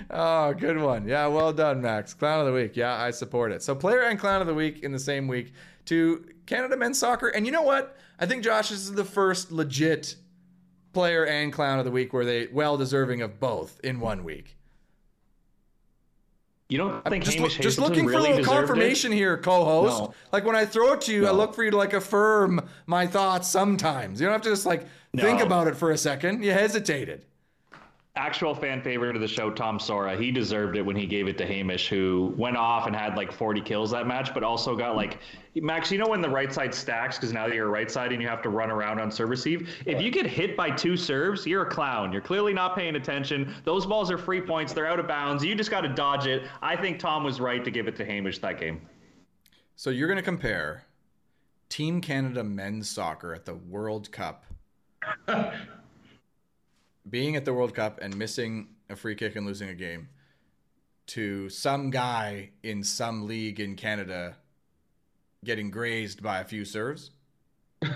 Oh, good one. Yeah, well done, Max. Clown of the week. Yeah, I support it. So player and clown of the week in the same week to Canada men's soccer. And you know what? I think Josh this is the first legit player and clown of the week where they well deserving of both in one week. You don't think Just, Hamish just looking for a little confirmation here, co-host. No. Like when I throw it to you, I look for you to like affirm my thoughts sometimes. You don't have to just like think about it for a second. You hesitated. Actual fan favorite of the show, Tom Sora. He deserved it when he gave it to Hamish, who went off and had like 40 kills that match, but also got like Max. You know when the right side stacks because now you're a right side and you have to run around on serve receive. If you get hit by two serves, you're a clown. You're clearly not paying attention. Those balls are free points. They're out of bounds. You just got to dodge it. I think Tom was right to give it to Hamish that game. So you're going to compare Team Canada men's soccer at the World Cup, being at the World Cup and missing a free kick and losing a game, to some guy in some league in Canada getting grazed by a few serves.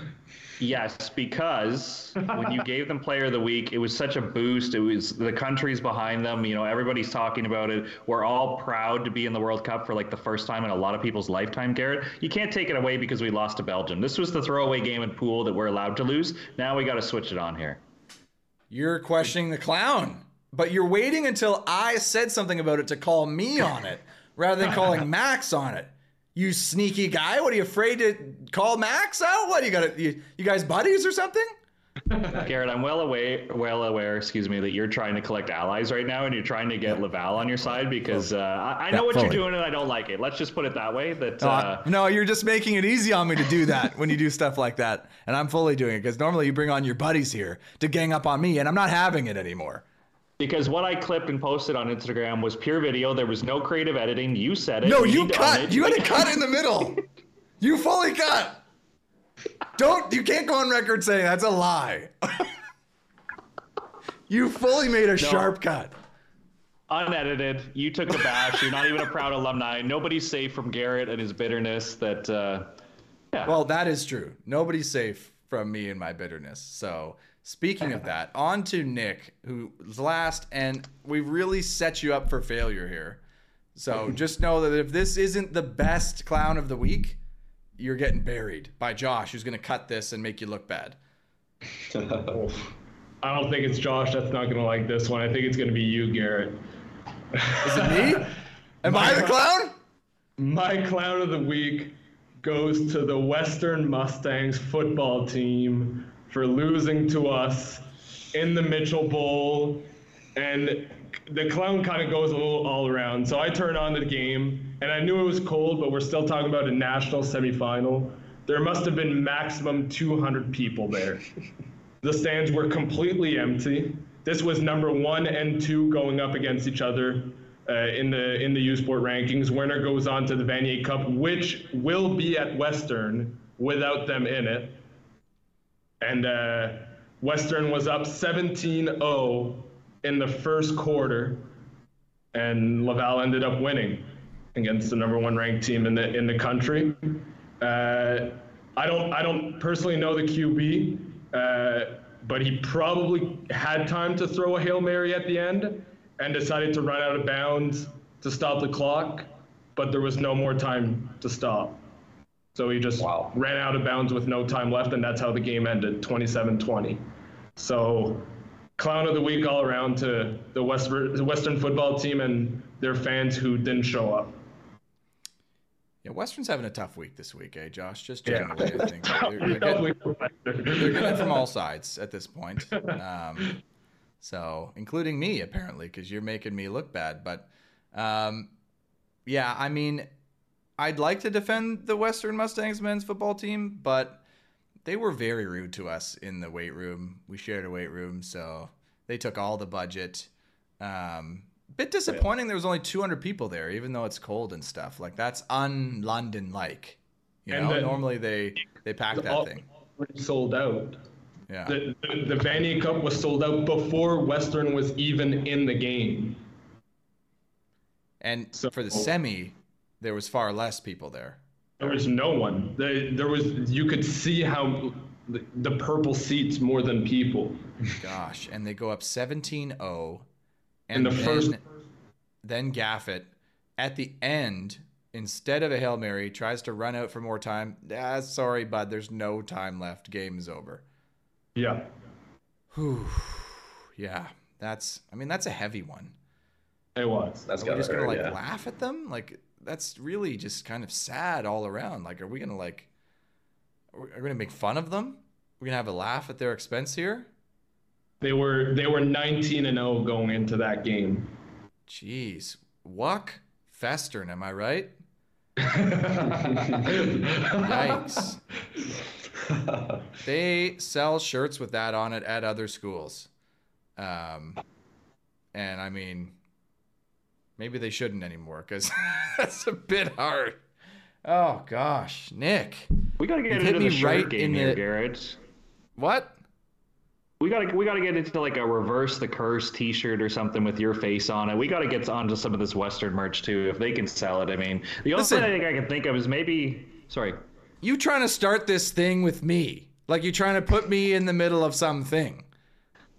Yes, because when you gave them player of the week, it was such a boost. It was the countries behind them. You know, everybody's talking about it. We're all proud to be in the World Cup for like the first time in a lot of people's lifetime, Garrett. You can't take it away because we lost to Belgium. This was the throwaway game in pool that we're allowed to lose. Now we got to switch it on here. You're questioning the clown, but you're waiting until I said something about it to call me on it rather than calling Max on it. You sneaky guy! What are you afraid to call Max out? What you got? You, you guys buddies or something? Garrett, I'm well aware, well aware, excuse me, that you're trying to collect allies right now, and you're trying to get Laval on your side because uh, I, I know Yeah, what fully. you're doing, and I don't like it. Let's just put it that way. That No, uh, no, you're just making it easy on me to do that when you do stuff like that. And I'm fully doing it because normally you bring on your buddies here to gang up on me, and I'm not having it anymore. because what I clipped and posted on Instagram was pure video. There was no creative editing. You said it. No, you cut. You had to cut in the middle. You fully cut. Don't. You can't go on record saying that's a lie. you fully made a sharp cut. unedited. You took a bash. You're not even a proud alumni. Nobody's safe from Garrett and his bitterness. That uh, yeah. Well, that is true. Nobody's safe from me and my bitterness. So, speaking of that, on to Nick, who's last, and we really set you up for failure here. So, just know that if this isn't the best clown of the week, you're getting buried by Josh, who's going to cut this and make you look bad. I don't think it's Josh that's not gonna like this one. I think it's gonna be you, Garrett. Is it me? Am I the clown? My clown of the week goes to the Western Mustangs football team for losing to us in the Mitchell Bowl. And the clown kind of goes a little all around. So I turn on the game, and I knew it was cold, but we're still talking about a national semifinal. There must have been maximum 200 people there. The stands were completely empty. This was number one and two going up against each other uh, in the in the U Sport rankings. Winner goes on to the Vanier Cup, which will be at Western without them in it. And uh, Western was up 17-0 in the first quarter, and Laval ended up winning against the number one ranked team in the in the country. Uh, I don't I don't personally know the QB, uh, but he probably had time to throw a hail mary at the end and decided to run out of bounds to stop the clock, but there was no more time to stop. So he just Wow. ran out of bounds with no time left, and that's how the game ended 27 20. So, clown of the week all around to the, West, the Western football team and their fans who didn't show up. Yeah, Western's having a tough week this week, eh, Josh? Just Yeah. generally, I think. They're, they're getting, they're getting from all sides at this point. Um, so, including me, apparently, because you're making me look bad. But um, yeah, I mean, I'd like to defend the Western Mustangs men's football team, but they were very rude to us in the weight room. We shared a weight room, so they took all the budget. Um, bit disappointing. There was only 200 people there, even though it's cold and stuff. Like that's un-London like. You And know, normally they they pack that All- thing. sold out. Yeah. The, the, the Vanier Cup was sold out before Western was even in the game. And So- for the semi, there was far less people there. There was no one. There, there was. You could see how the, the purple seats more than people. Gosh, and they go up 17-0 And the then, first- then Gaffett at the end instead of a Hail Mary tries to run out for more time. Ah, sorry, bud, there's no time left. Game's over. Yeah. Whew. Yeah, that's I mean that's a heavy one. It was. That's Are we just gonna hurt, like yeah. laugh at them? Like that's really just kind of sad all around. Like, are we gonna like, are we gonna make fun of them? We're gonna have a laugh at their expense here. They were they were 19 and 0 going into that game. Jeez, Wuck Festern, am I right? Yikes. they sell shirts with that on it at other schools. Um, and I mean, maybe they shouldn't anymore because that's a bit hard. Oh gosh, Nick, we gotta get You hit into the me shirt right game in here, the- Garrett. what? We gotta we gotta get into like a reverse the curse T-shirt or something with your face on it. We gotta get onto some of this Western merch too, if they can sell it. I mean, the only Listen. thing I think I can think of is maybe. Sorry, You trying to start this thing with me? Like you trying to put me in the middle of something?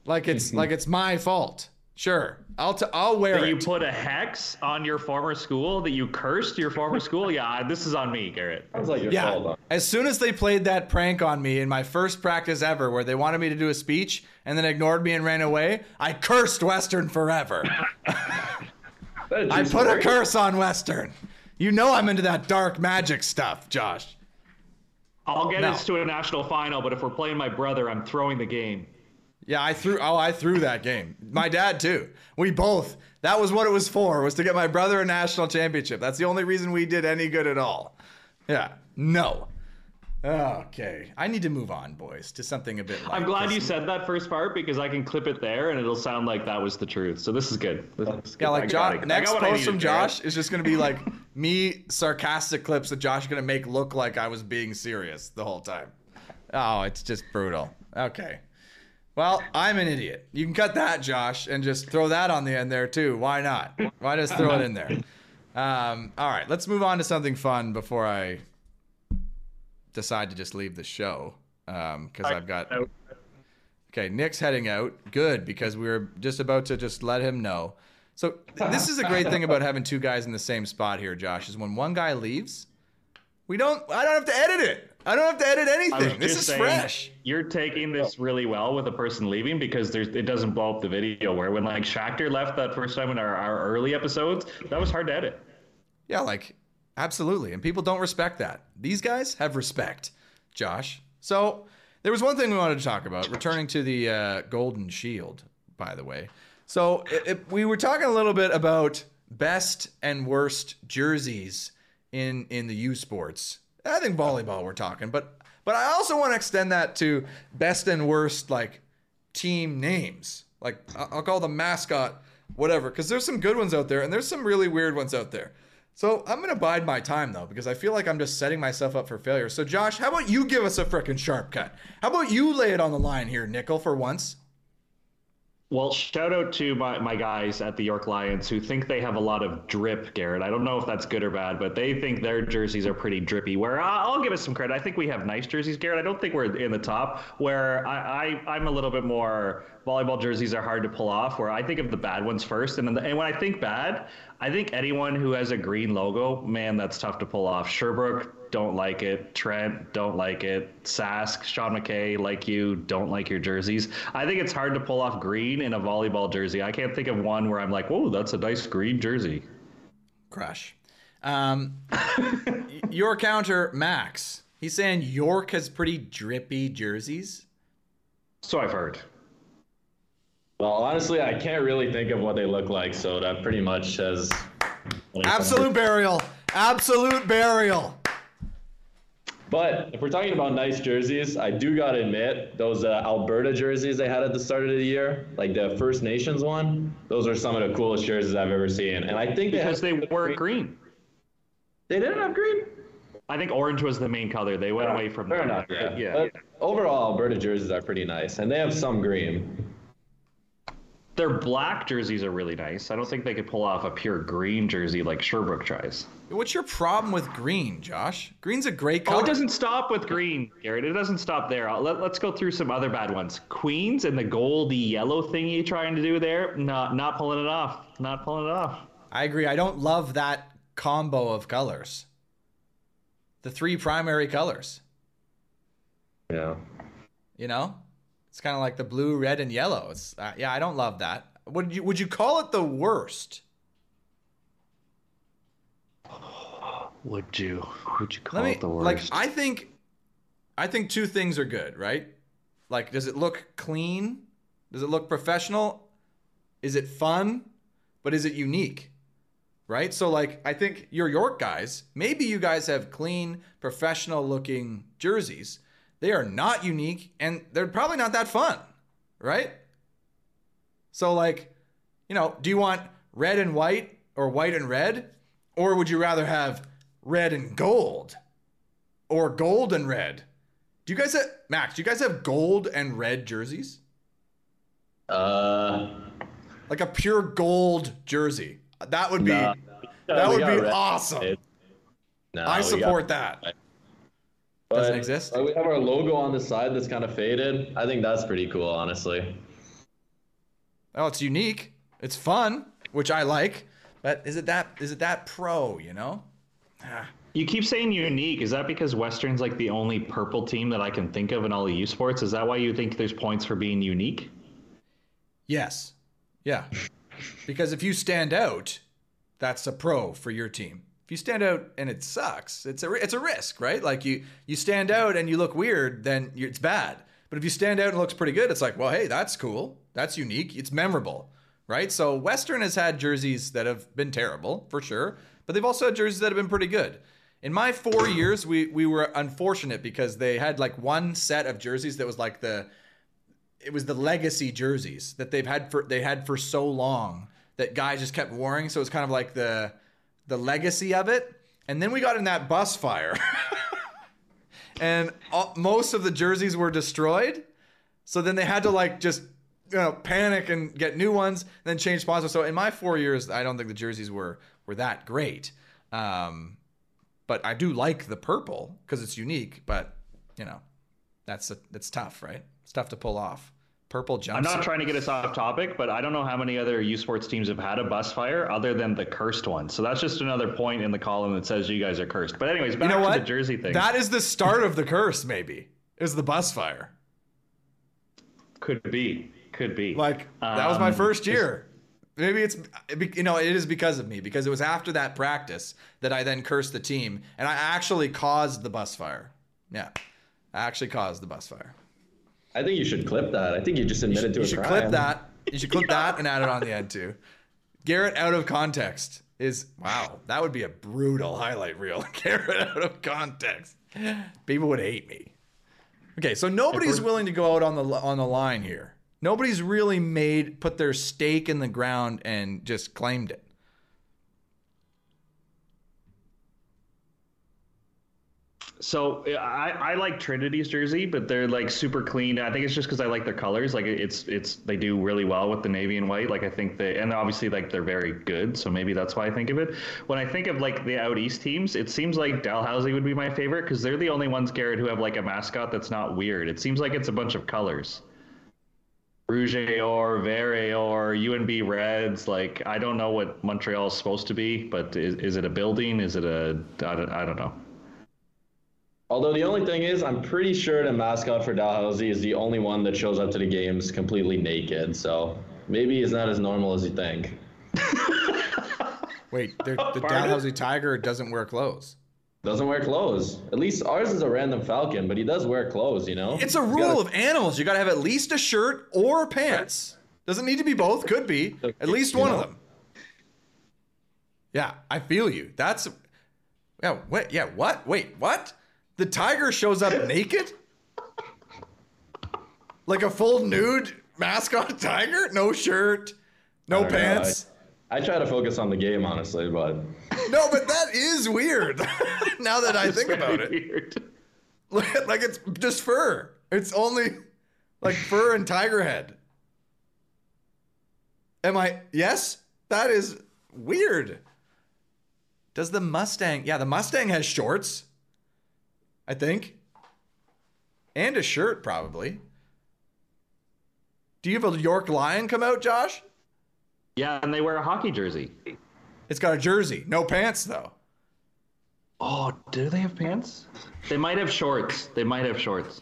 Like it's mm-hmm. like it's my fault? Sure, I'll t- I'll wear that it. you put a hex on your former school, that you cursed your former school. Yeah, this is on me, Garrett. Sounds like your Yeah. fault. As soon as they played that prank on me in my first practice ever, where they wanted me to do a speech and then ignored me and ran away, I cursed Western forever. I your put a curse on Western. You know I'm into that dark magic stuff, Josh. I'll get No. us to a national final, but if we're playing my brother, I'm throwing the game. Yeah, I threw. Oh, I threw that game. My dad too. We both. That was what it was for. Was to get my brother a national championship. That's the only reason we did any good at all. Yeah. No. Okay. I need to move on, boys, to something a bit. Light, I'm glad you said that first part because I can clip it there and it'll sound like that was the truth. So this is good. This is good. Yeah, like Josh. Next got what I post from. Josh is just gonna be like me sarcastic clips that Josh is gonna make look like I was being serious the whole time. Oh, it's just brutal. Okay. Well, I'm an idiot. You can cut that, Josh, and just throw that on the end there too. Why not? Why just throw it in there? Um, all right, let's move on to something fun before I decide to just leave the show because I've got Okay, Nick's heading out. Good, because we were just about to just let him know. So this is a great thing about having two guys in the same spot here, Josh, is when one guy leaves, we don't I don't have to edit it. I don't have to edit anything. This is fresh. You're taking this really well with a person leaving because there's it doesn't blow up the video. Where when like Shachter left that first time in our, our early episodes, that was hard to edit. Yeah, like absolutely. And people don't respect that. These guys have respect, Josh. So there was one thing we wanted to talk about, returning to the uh, Golden Shield, by the way. So it, it- we were talking a little bit about best and worst jerseys in in the U Sports. I think volleyball we're talking, but but I also want to extend that to best and worst like team names. Like I'll call the mascot whatever, because there's some good ones out there and there's some really weird ones out there. So I'm gonna bide my time though, because I feel like I'm just setting myself up for failure. So Josh, how about you give us a frickin' sharp cut? How about you lay it on the line here, Nickel, for once? Well, shout out to my, my guys at the York Lions who think they have a lot of drip, Garrett. I don't know if that's good or bad, but they think their jerseys are pretty drippy. Where I'll give us some credit. I think we have nice jerseys, Garrett. I don't think we're in the top. Where I, I, I'm a little bit more volleyball jerseys are hard to pull off. Where I think of the bad ones first, and then the, and when I think bad, I think anyone who has a green logo, man, that's tough to pull off. Sherbrooke, don't like it. Trent, don't like it. Sask, Sean McKay, like you, don't like your jerseys. I think it's hard to pull off green in a volleyball jersey. I can't think of one where I'm like, whoa, that's a nice green jersey. Crush. Um, your counter, Max. He's saying York has pretty drippy jerseys. So I've heard. Well, honestly, I can't really think of what they look like, so that pretty much says. Absolute burial. Absolute burial. But if we're talking about nice jerseys, I do gotta admit those uh, Alberta jerseys they had at the start of the year, like the First Nations one, those are some of the coolest jerseys I've ever seen. And I think Because they they were green. they didn't have green. I think orange was the main color. They went away from Fair that. enough. Yeah. yeah. But overall, Alberta jerseys are pretty nice, and they have some green. Their black jerseys are really nice. I don't think they could pull off a pure green jersey like Sherbrooke tries. What's your problem with green, Josh? Green's a great color. Oh, color. it doesn't stop with green, Garrett. It doesn't stop there. I'll- Let, let's go through some other bad ones. Queens and the goldy yellow thing you trying to do there, not not pulling it off. Not pulling it off. I agree. I don't love that combo of colors. The three primary colors. Yeah. You know, it's kind of like the blue, red, and yellow. It's uh, yeah, I don't love that. Would you would you call it the worst? Would you? Would you call me it the like? I think I think two things are good, right? Like does it look clean? Does it look professional? Is it fun? But is it unique? Right? So like I think your York guys, maybe you guys have clean, professional looking jerseys. They are not unique and they're probably not that fun, right? So like, you know, do you want red and white or white and red? Or would you rather have red and gold? Or gold and red? Do you guys have Max, do you guys have gold and red jerseys? Uh, Like a pure gold jersey. That would be Nah. that we would be red. awesome. no, I we got- support that. but, Doesn't exist? we have our logo on the side that's kind of faded. I think that's pretty cool, honestly. Oh, it's unique. It's fun, which I like. But is it that is it that pro, you know? You keep saying unique. Is that because Western's like the only purple team that I can think of in all the U sports? Is that why you think there's points for being unique? Yes. Yeah. Because if you stand out, that's a pro for your team. If If you stand out and it sucks, it's a it's a risk, right? Like you you stand out and you look weird, then it's bad. But if you stand out and looks pretty good, it's like, well, hey, that's cool. That's unique. It's memorable, right? So Western has had jerseys that have been terrible for sure, but they've also had jerseys that have been pretty good. In my four years, we we were unfortunate because they had like one set of jerseys that was like the it was the legacy jerseys that they've had for they had for so long that guys just kept wearing. So it's kind of like the the legacy of it. And then we got in that bus fire, and all, most of the jerseys were destroyed. So then they had to like just you know panic and get new ones, then change sponsors. So in my four years, I don't think the jerseys were were that great. Um, but I do like the purple because it's unique. But you know, that's a, that's tough, right? It's tough to pull off. Purple jumpsuit. I'm not trying to get us off topic, but I don't know how many other U Sports teams have had a bus fire other than the cursed one. So that's just another point in the column that says you guys are cursed. But anyways, back you know to the jersey thing. That is the start of the curse. Maybe is the bus fire. could be, could be. Like that was my Um, first year. Maybe it's you know it is because of me because it was after that practice that I then cursed the team and I actually caused the bus fire. Yeah, I actually caused the bus fire. I think you should clip that. I think you just admitted to a You a should crime. clip that. You should clip that and add it on the end too. Garrett out of context is wow. That would be a brutal highlight reel. Garrett out of context. People would hate me. Okay, so nobody's willing to go out on the on the line here. Nobody's really made put their stake in the ground and just claimed it. So I, I like Trinity's jersey, but they're like super clean. I think it's just because I like their colors. Like it's it's they do really well with the navy and white. Like I think they and obviously like they're very good. So maybe that's why I think of it. When I think of like the out east teams, it seems like Dalhousie would be my favorite because they're the only ones, Garrett, who have like a mascot that's not weird. It seems like it's a bunch of colors. Rouge or Vert or UNB Reds. Like I don't know what Montreal is supposed to be, but is, is it a building? Is it a I don't, I don't know. Although the only thing is, I'm pretty sure the mascot for Dalhousie is the only one that shows up to the games completely naked. So maybe he's not as normal as you think. Wait, the Pardon? Dalhousie Tiger doesn't wear clothes. Doesn't wear clothes. At least ours is a random falcon, but he does wear clothes. You know. It's a rule got of animals. You got to have at least a shirt or pants. Doesn't need to be both. Could be at least You one of them. Yeah, I feel you. That's yeah. Wait, yeah. What? Wait, what? The tiger shows up naked, like a full nude mascot tiger. No shirt, no don't know, pants. I try to focus on the game, honestly, but No, but that is weird. now that I think about it. Weird. like it's just fur. It's only like fur and tiger head. Am I? Yes, that is weird. Does the Mustang? Yeah, the Mustang has shorts. I think, and a shirt probably. Do you have a York Lion come out, Josh? Yeah, and they wear a hockey jersey. It's got a jersey, no pants though. Oh, do they have pants? They might have shorts. They might have shorts.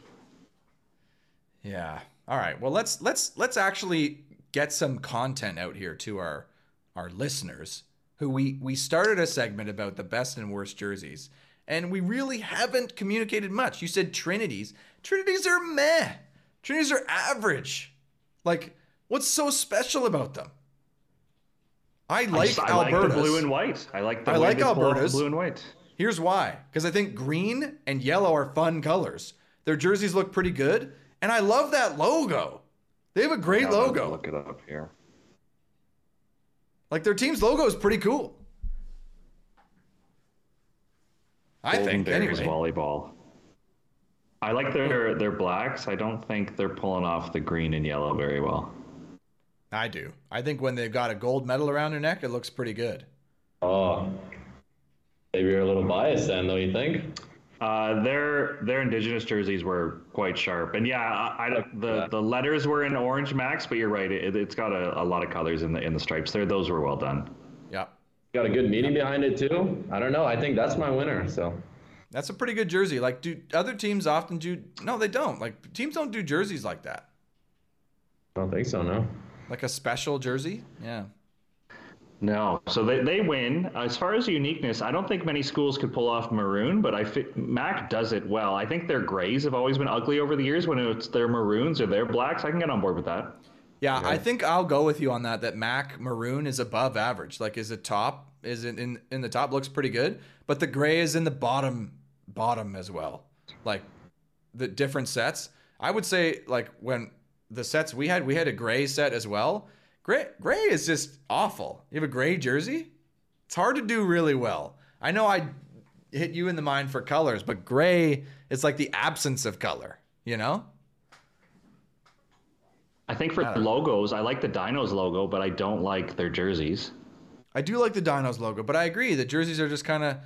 Yeah. All right. Well, let's let's let's actually get some content out here to our our listeners who we we started a segment about the best and worst jerseys and we really haven't communicated much. You said Trinities. Trinities are meh. Trinities are average. Like what's so special about them? I I like just- I like the blue and white. I like the I like they pull off the Alberta's. blue and white. Here's why. Because I think green and yellow are fun colors. Their jerseys look pretty good. And I love that logo. They have a great I'll logo. Look it up here. Like their team's logo is pretty cool. I Golden think Bears anyway. volleyball. I like their their blacks. I don't think they're pulling off the green and yellow very well. I do. I think when they've got a gold medal around their neck, it looks pretty good. oh, maybe you're a little biased then, don't you think? Uh, their their indigenous jerseys were quite sharp, and yeah, I, I the the letters were in orange max, but you're right, it, it's got a, a lot of colors in the in the stripes there. Those were well done. Yeah. Got a good meaning behind it too. I don't know. I think that's my winner. So That's a pretty good jersey. Like, do other teams often do? No, they don't. Like, teams don't do jerseys like that. I don't think so. No. Like a special jersey. Yeah. No, so they, they win. As far as uniqueness, I don't think many schools could pull off maroon, but I fi- Mac does it well. I think their grays have always been ugly over the years. When it's their maroons or their blacks, I can get on board with that. Yeah, I think I'll go with you on that. That Mac maroon is above average. Like, is it top? Is it in in the top? Looks pretty good, but the gray is in the bottom bottom as well. Like the different sets. I would say like when the sets we had, we had a gray set as well. Gray gray is just awful. You have a gray jersey. It's hard to do really well. I know I hit you in the mind for colors, but gray is like the absence of color. You know. I think for logos, I like the Dinos logo, but I don't like their jerseys. I do like the Dinos logo, but I agree the jerseys are just kind of.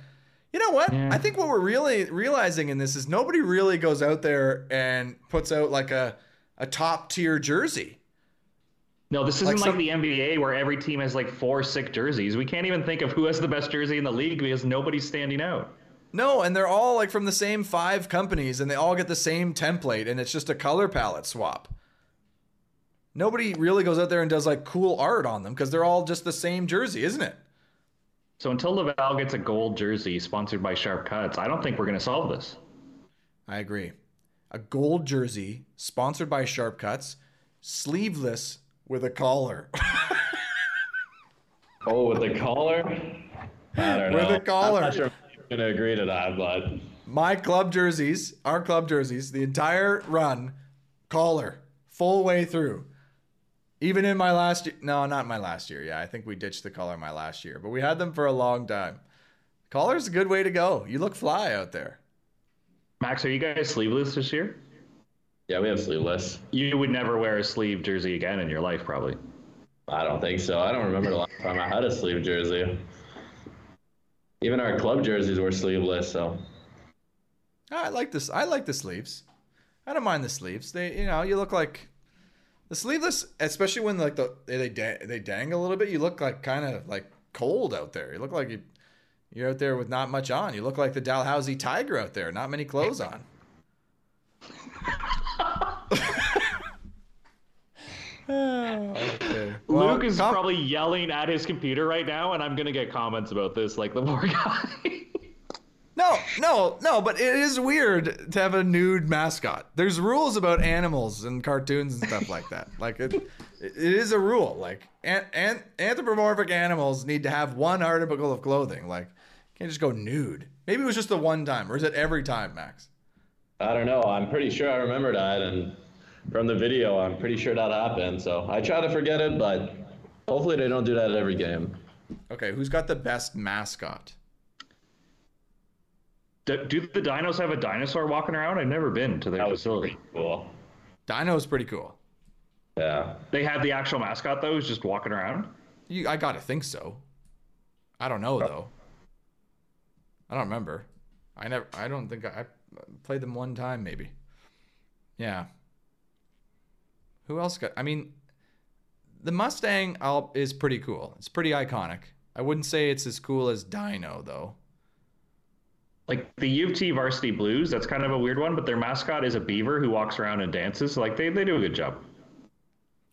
You know what? Yeah. I think what we're really realizing in this is nobody really goes out there and puts out like a a top tier jersey. No, this isn't Like like, some- the NBA where every team has like four sick jerseys. We can't even think of who has the best jersey in the league because nobody's standing out. No, and they're all like from the same five companies and they all get the same template and it's just a color palette swap. Nobody really goes out there and does like cool art on them because they're all just the same jersey, isn't it? So until Laval gets a gold jersey sponsored by Sharp Cuts, I don't think we're going to solve this. I agree. A gold jersey sponsored by Sharp Cuts, sleeveless with a collar. Oh, with a collar? I don't know. With the collar. I'm not sure I'm gonna agree to that, but My club jerseys, our club jerseys, the entire run, collar, full way through. Even in my last year, no, not my last year. Yeah, I think we ditched the collar my last year, but we had them for a long time. Collar's a good way to go. You look fly out there. Max, are you guys sleeveless this year? yeah, we have sleeveless. You would never wear a sleeve jersey again in your life, probably. I don't think so. I don't remember the last time I had a sleeve jersey. Even our club jerseys were sleeveless, so ah, I like this. I like the sleeves. I don't mind the sleeves. They, you know, you look like the sleeveless, especially when like the they da- they dangle a little bit. You look like kind of like cold out there. You look like you you're out there with not much on. You look like the Dalhousie Tiger out there, not many clothes on. okay. Well, Luke is com- probably yelling at his computer right now, and I'm going to get comments about this like the poor guy. No, no, no, but it is weird to have a nude mascot. There's rules about animals and cartoons and stuff like that. Like it, it is a rule. Like an, an, anthropomorphic animals need to have one article of clothing. Like can't just go nude. Maybe it was just the one time, or is it every time, Max? I don't know. I'm pretty sure I remember that, and from the video, I'm pretty sure that happened. So I try to forget it, but hopefully they don't do that at every game. Okay, who's got the best mascot? do, do the dinos have a dinosaur walking around? I've never been to their That facility. pretty cool. Dino's pretty cool. Yeah. They have the actual mascot, though, who's just walking around. You, I gotta think so. I don't know uh, though. I don't remember. I never. I don't think I, I played them one time maybe. Yeah. Who else got? I mean, the Mustang I'll, is pretty cool. It's pretty iconic. I wouldn't say it's as cool as Dino though. Like the U of T varsity blues, that's kind of a weird one, but their mascot is a beaver who walks around and dances. Like they, they do a good job.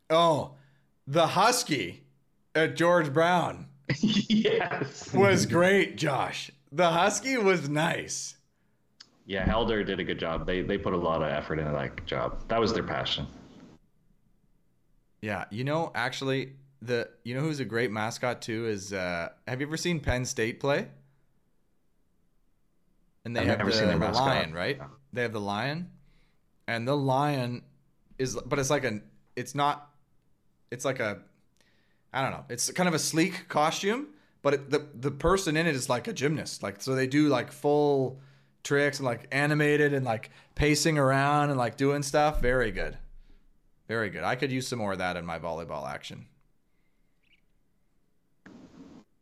Oh, the Husky at George Brown yes. was great, Josh. The Husky was nice. Yeah, Helder did a good job. They they put a lot of effort into that job. That was their passion. Yeah, you know, actually, the you know who's a great mascot too is uh have you ever seen Penn State play? And they I've have never the, seen their the lion, right? No. They have the lion, and the lion is, but it's like a, it's not, it's like a, I don't know, it's kind of a sleek costume, but it, the the person in it is like a gymnast, like so they do like full tricks and like animated and like pacing around and like doing stuff. Very good. Very good. I could use some more of that in my volleyball action.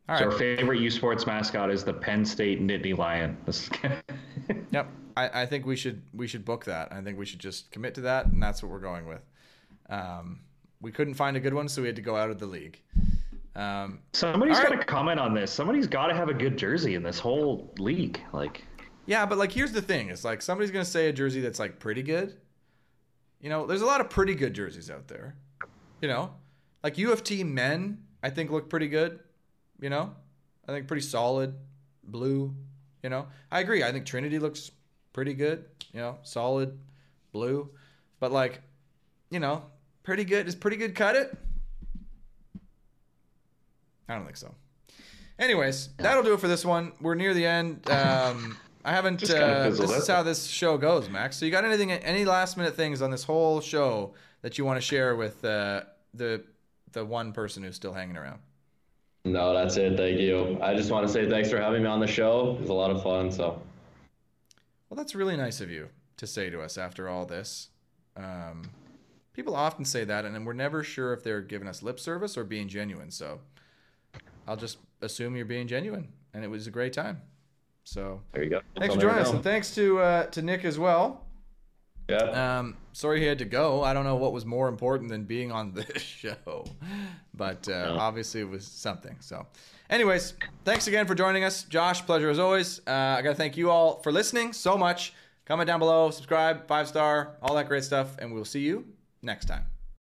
All So right. our favorite U Sports mascot is the Penn State Nittany Lion. Yep. I, I think we should we should book that. I think we should just commit to that, and that's what we're going with. Um, we couldn't find a good one, so we had to go out of the league. Um, Somebody's got right. to comment on this. Somebody's got to have a good jersey in this whole league. Like, yeah, but like here's the thing: it's like somebody's gonna say a jersey that's like pretty good. You know, there's a lot of pretty good jerseys out there. You know, like U of T men, I think look pretty good. You know, I think pretty solid blue. You know, I agree. I think Trinity looks pretty good. You know, solid blue, but like, you know, pretty good. Is pretty good cut it? I don't think so. Anyways, that'll do it for this one. We're near the end. Um, I haven't. Uh, this is how this show goes, Max. So you got anything, any last minute things on this whole show that you want to share with uh, the the one person who's still hanging around? No, that's it. Thank you. I just want to say thanks for having me on the show. It was a lot of fun. So Well, that's really nice of you to say to us after all this. Um, people often say that, and we're never sure if they're giving us lip service or being genuine. So I'll just assume you're being genuine, and it was a great time. So there you go. thanks for I'll never joining us, and thanks to uh, to Nick as well. Yeah. Um, sorry he had to go. I don't know what was more important than being on this show, but uh, No. obviously it was something. So, anyways, thanks again for joining us, Josh. Pleasure as always. Uh, I gotta thank you all for listening so much. Comment down below, subscribe, five star, all that great stuff, and we'll see you next time.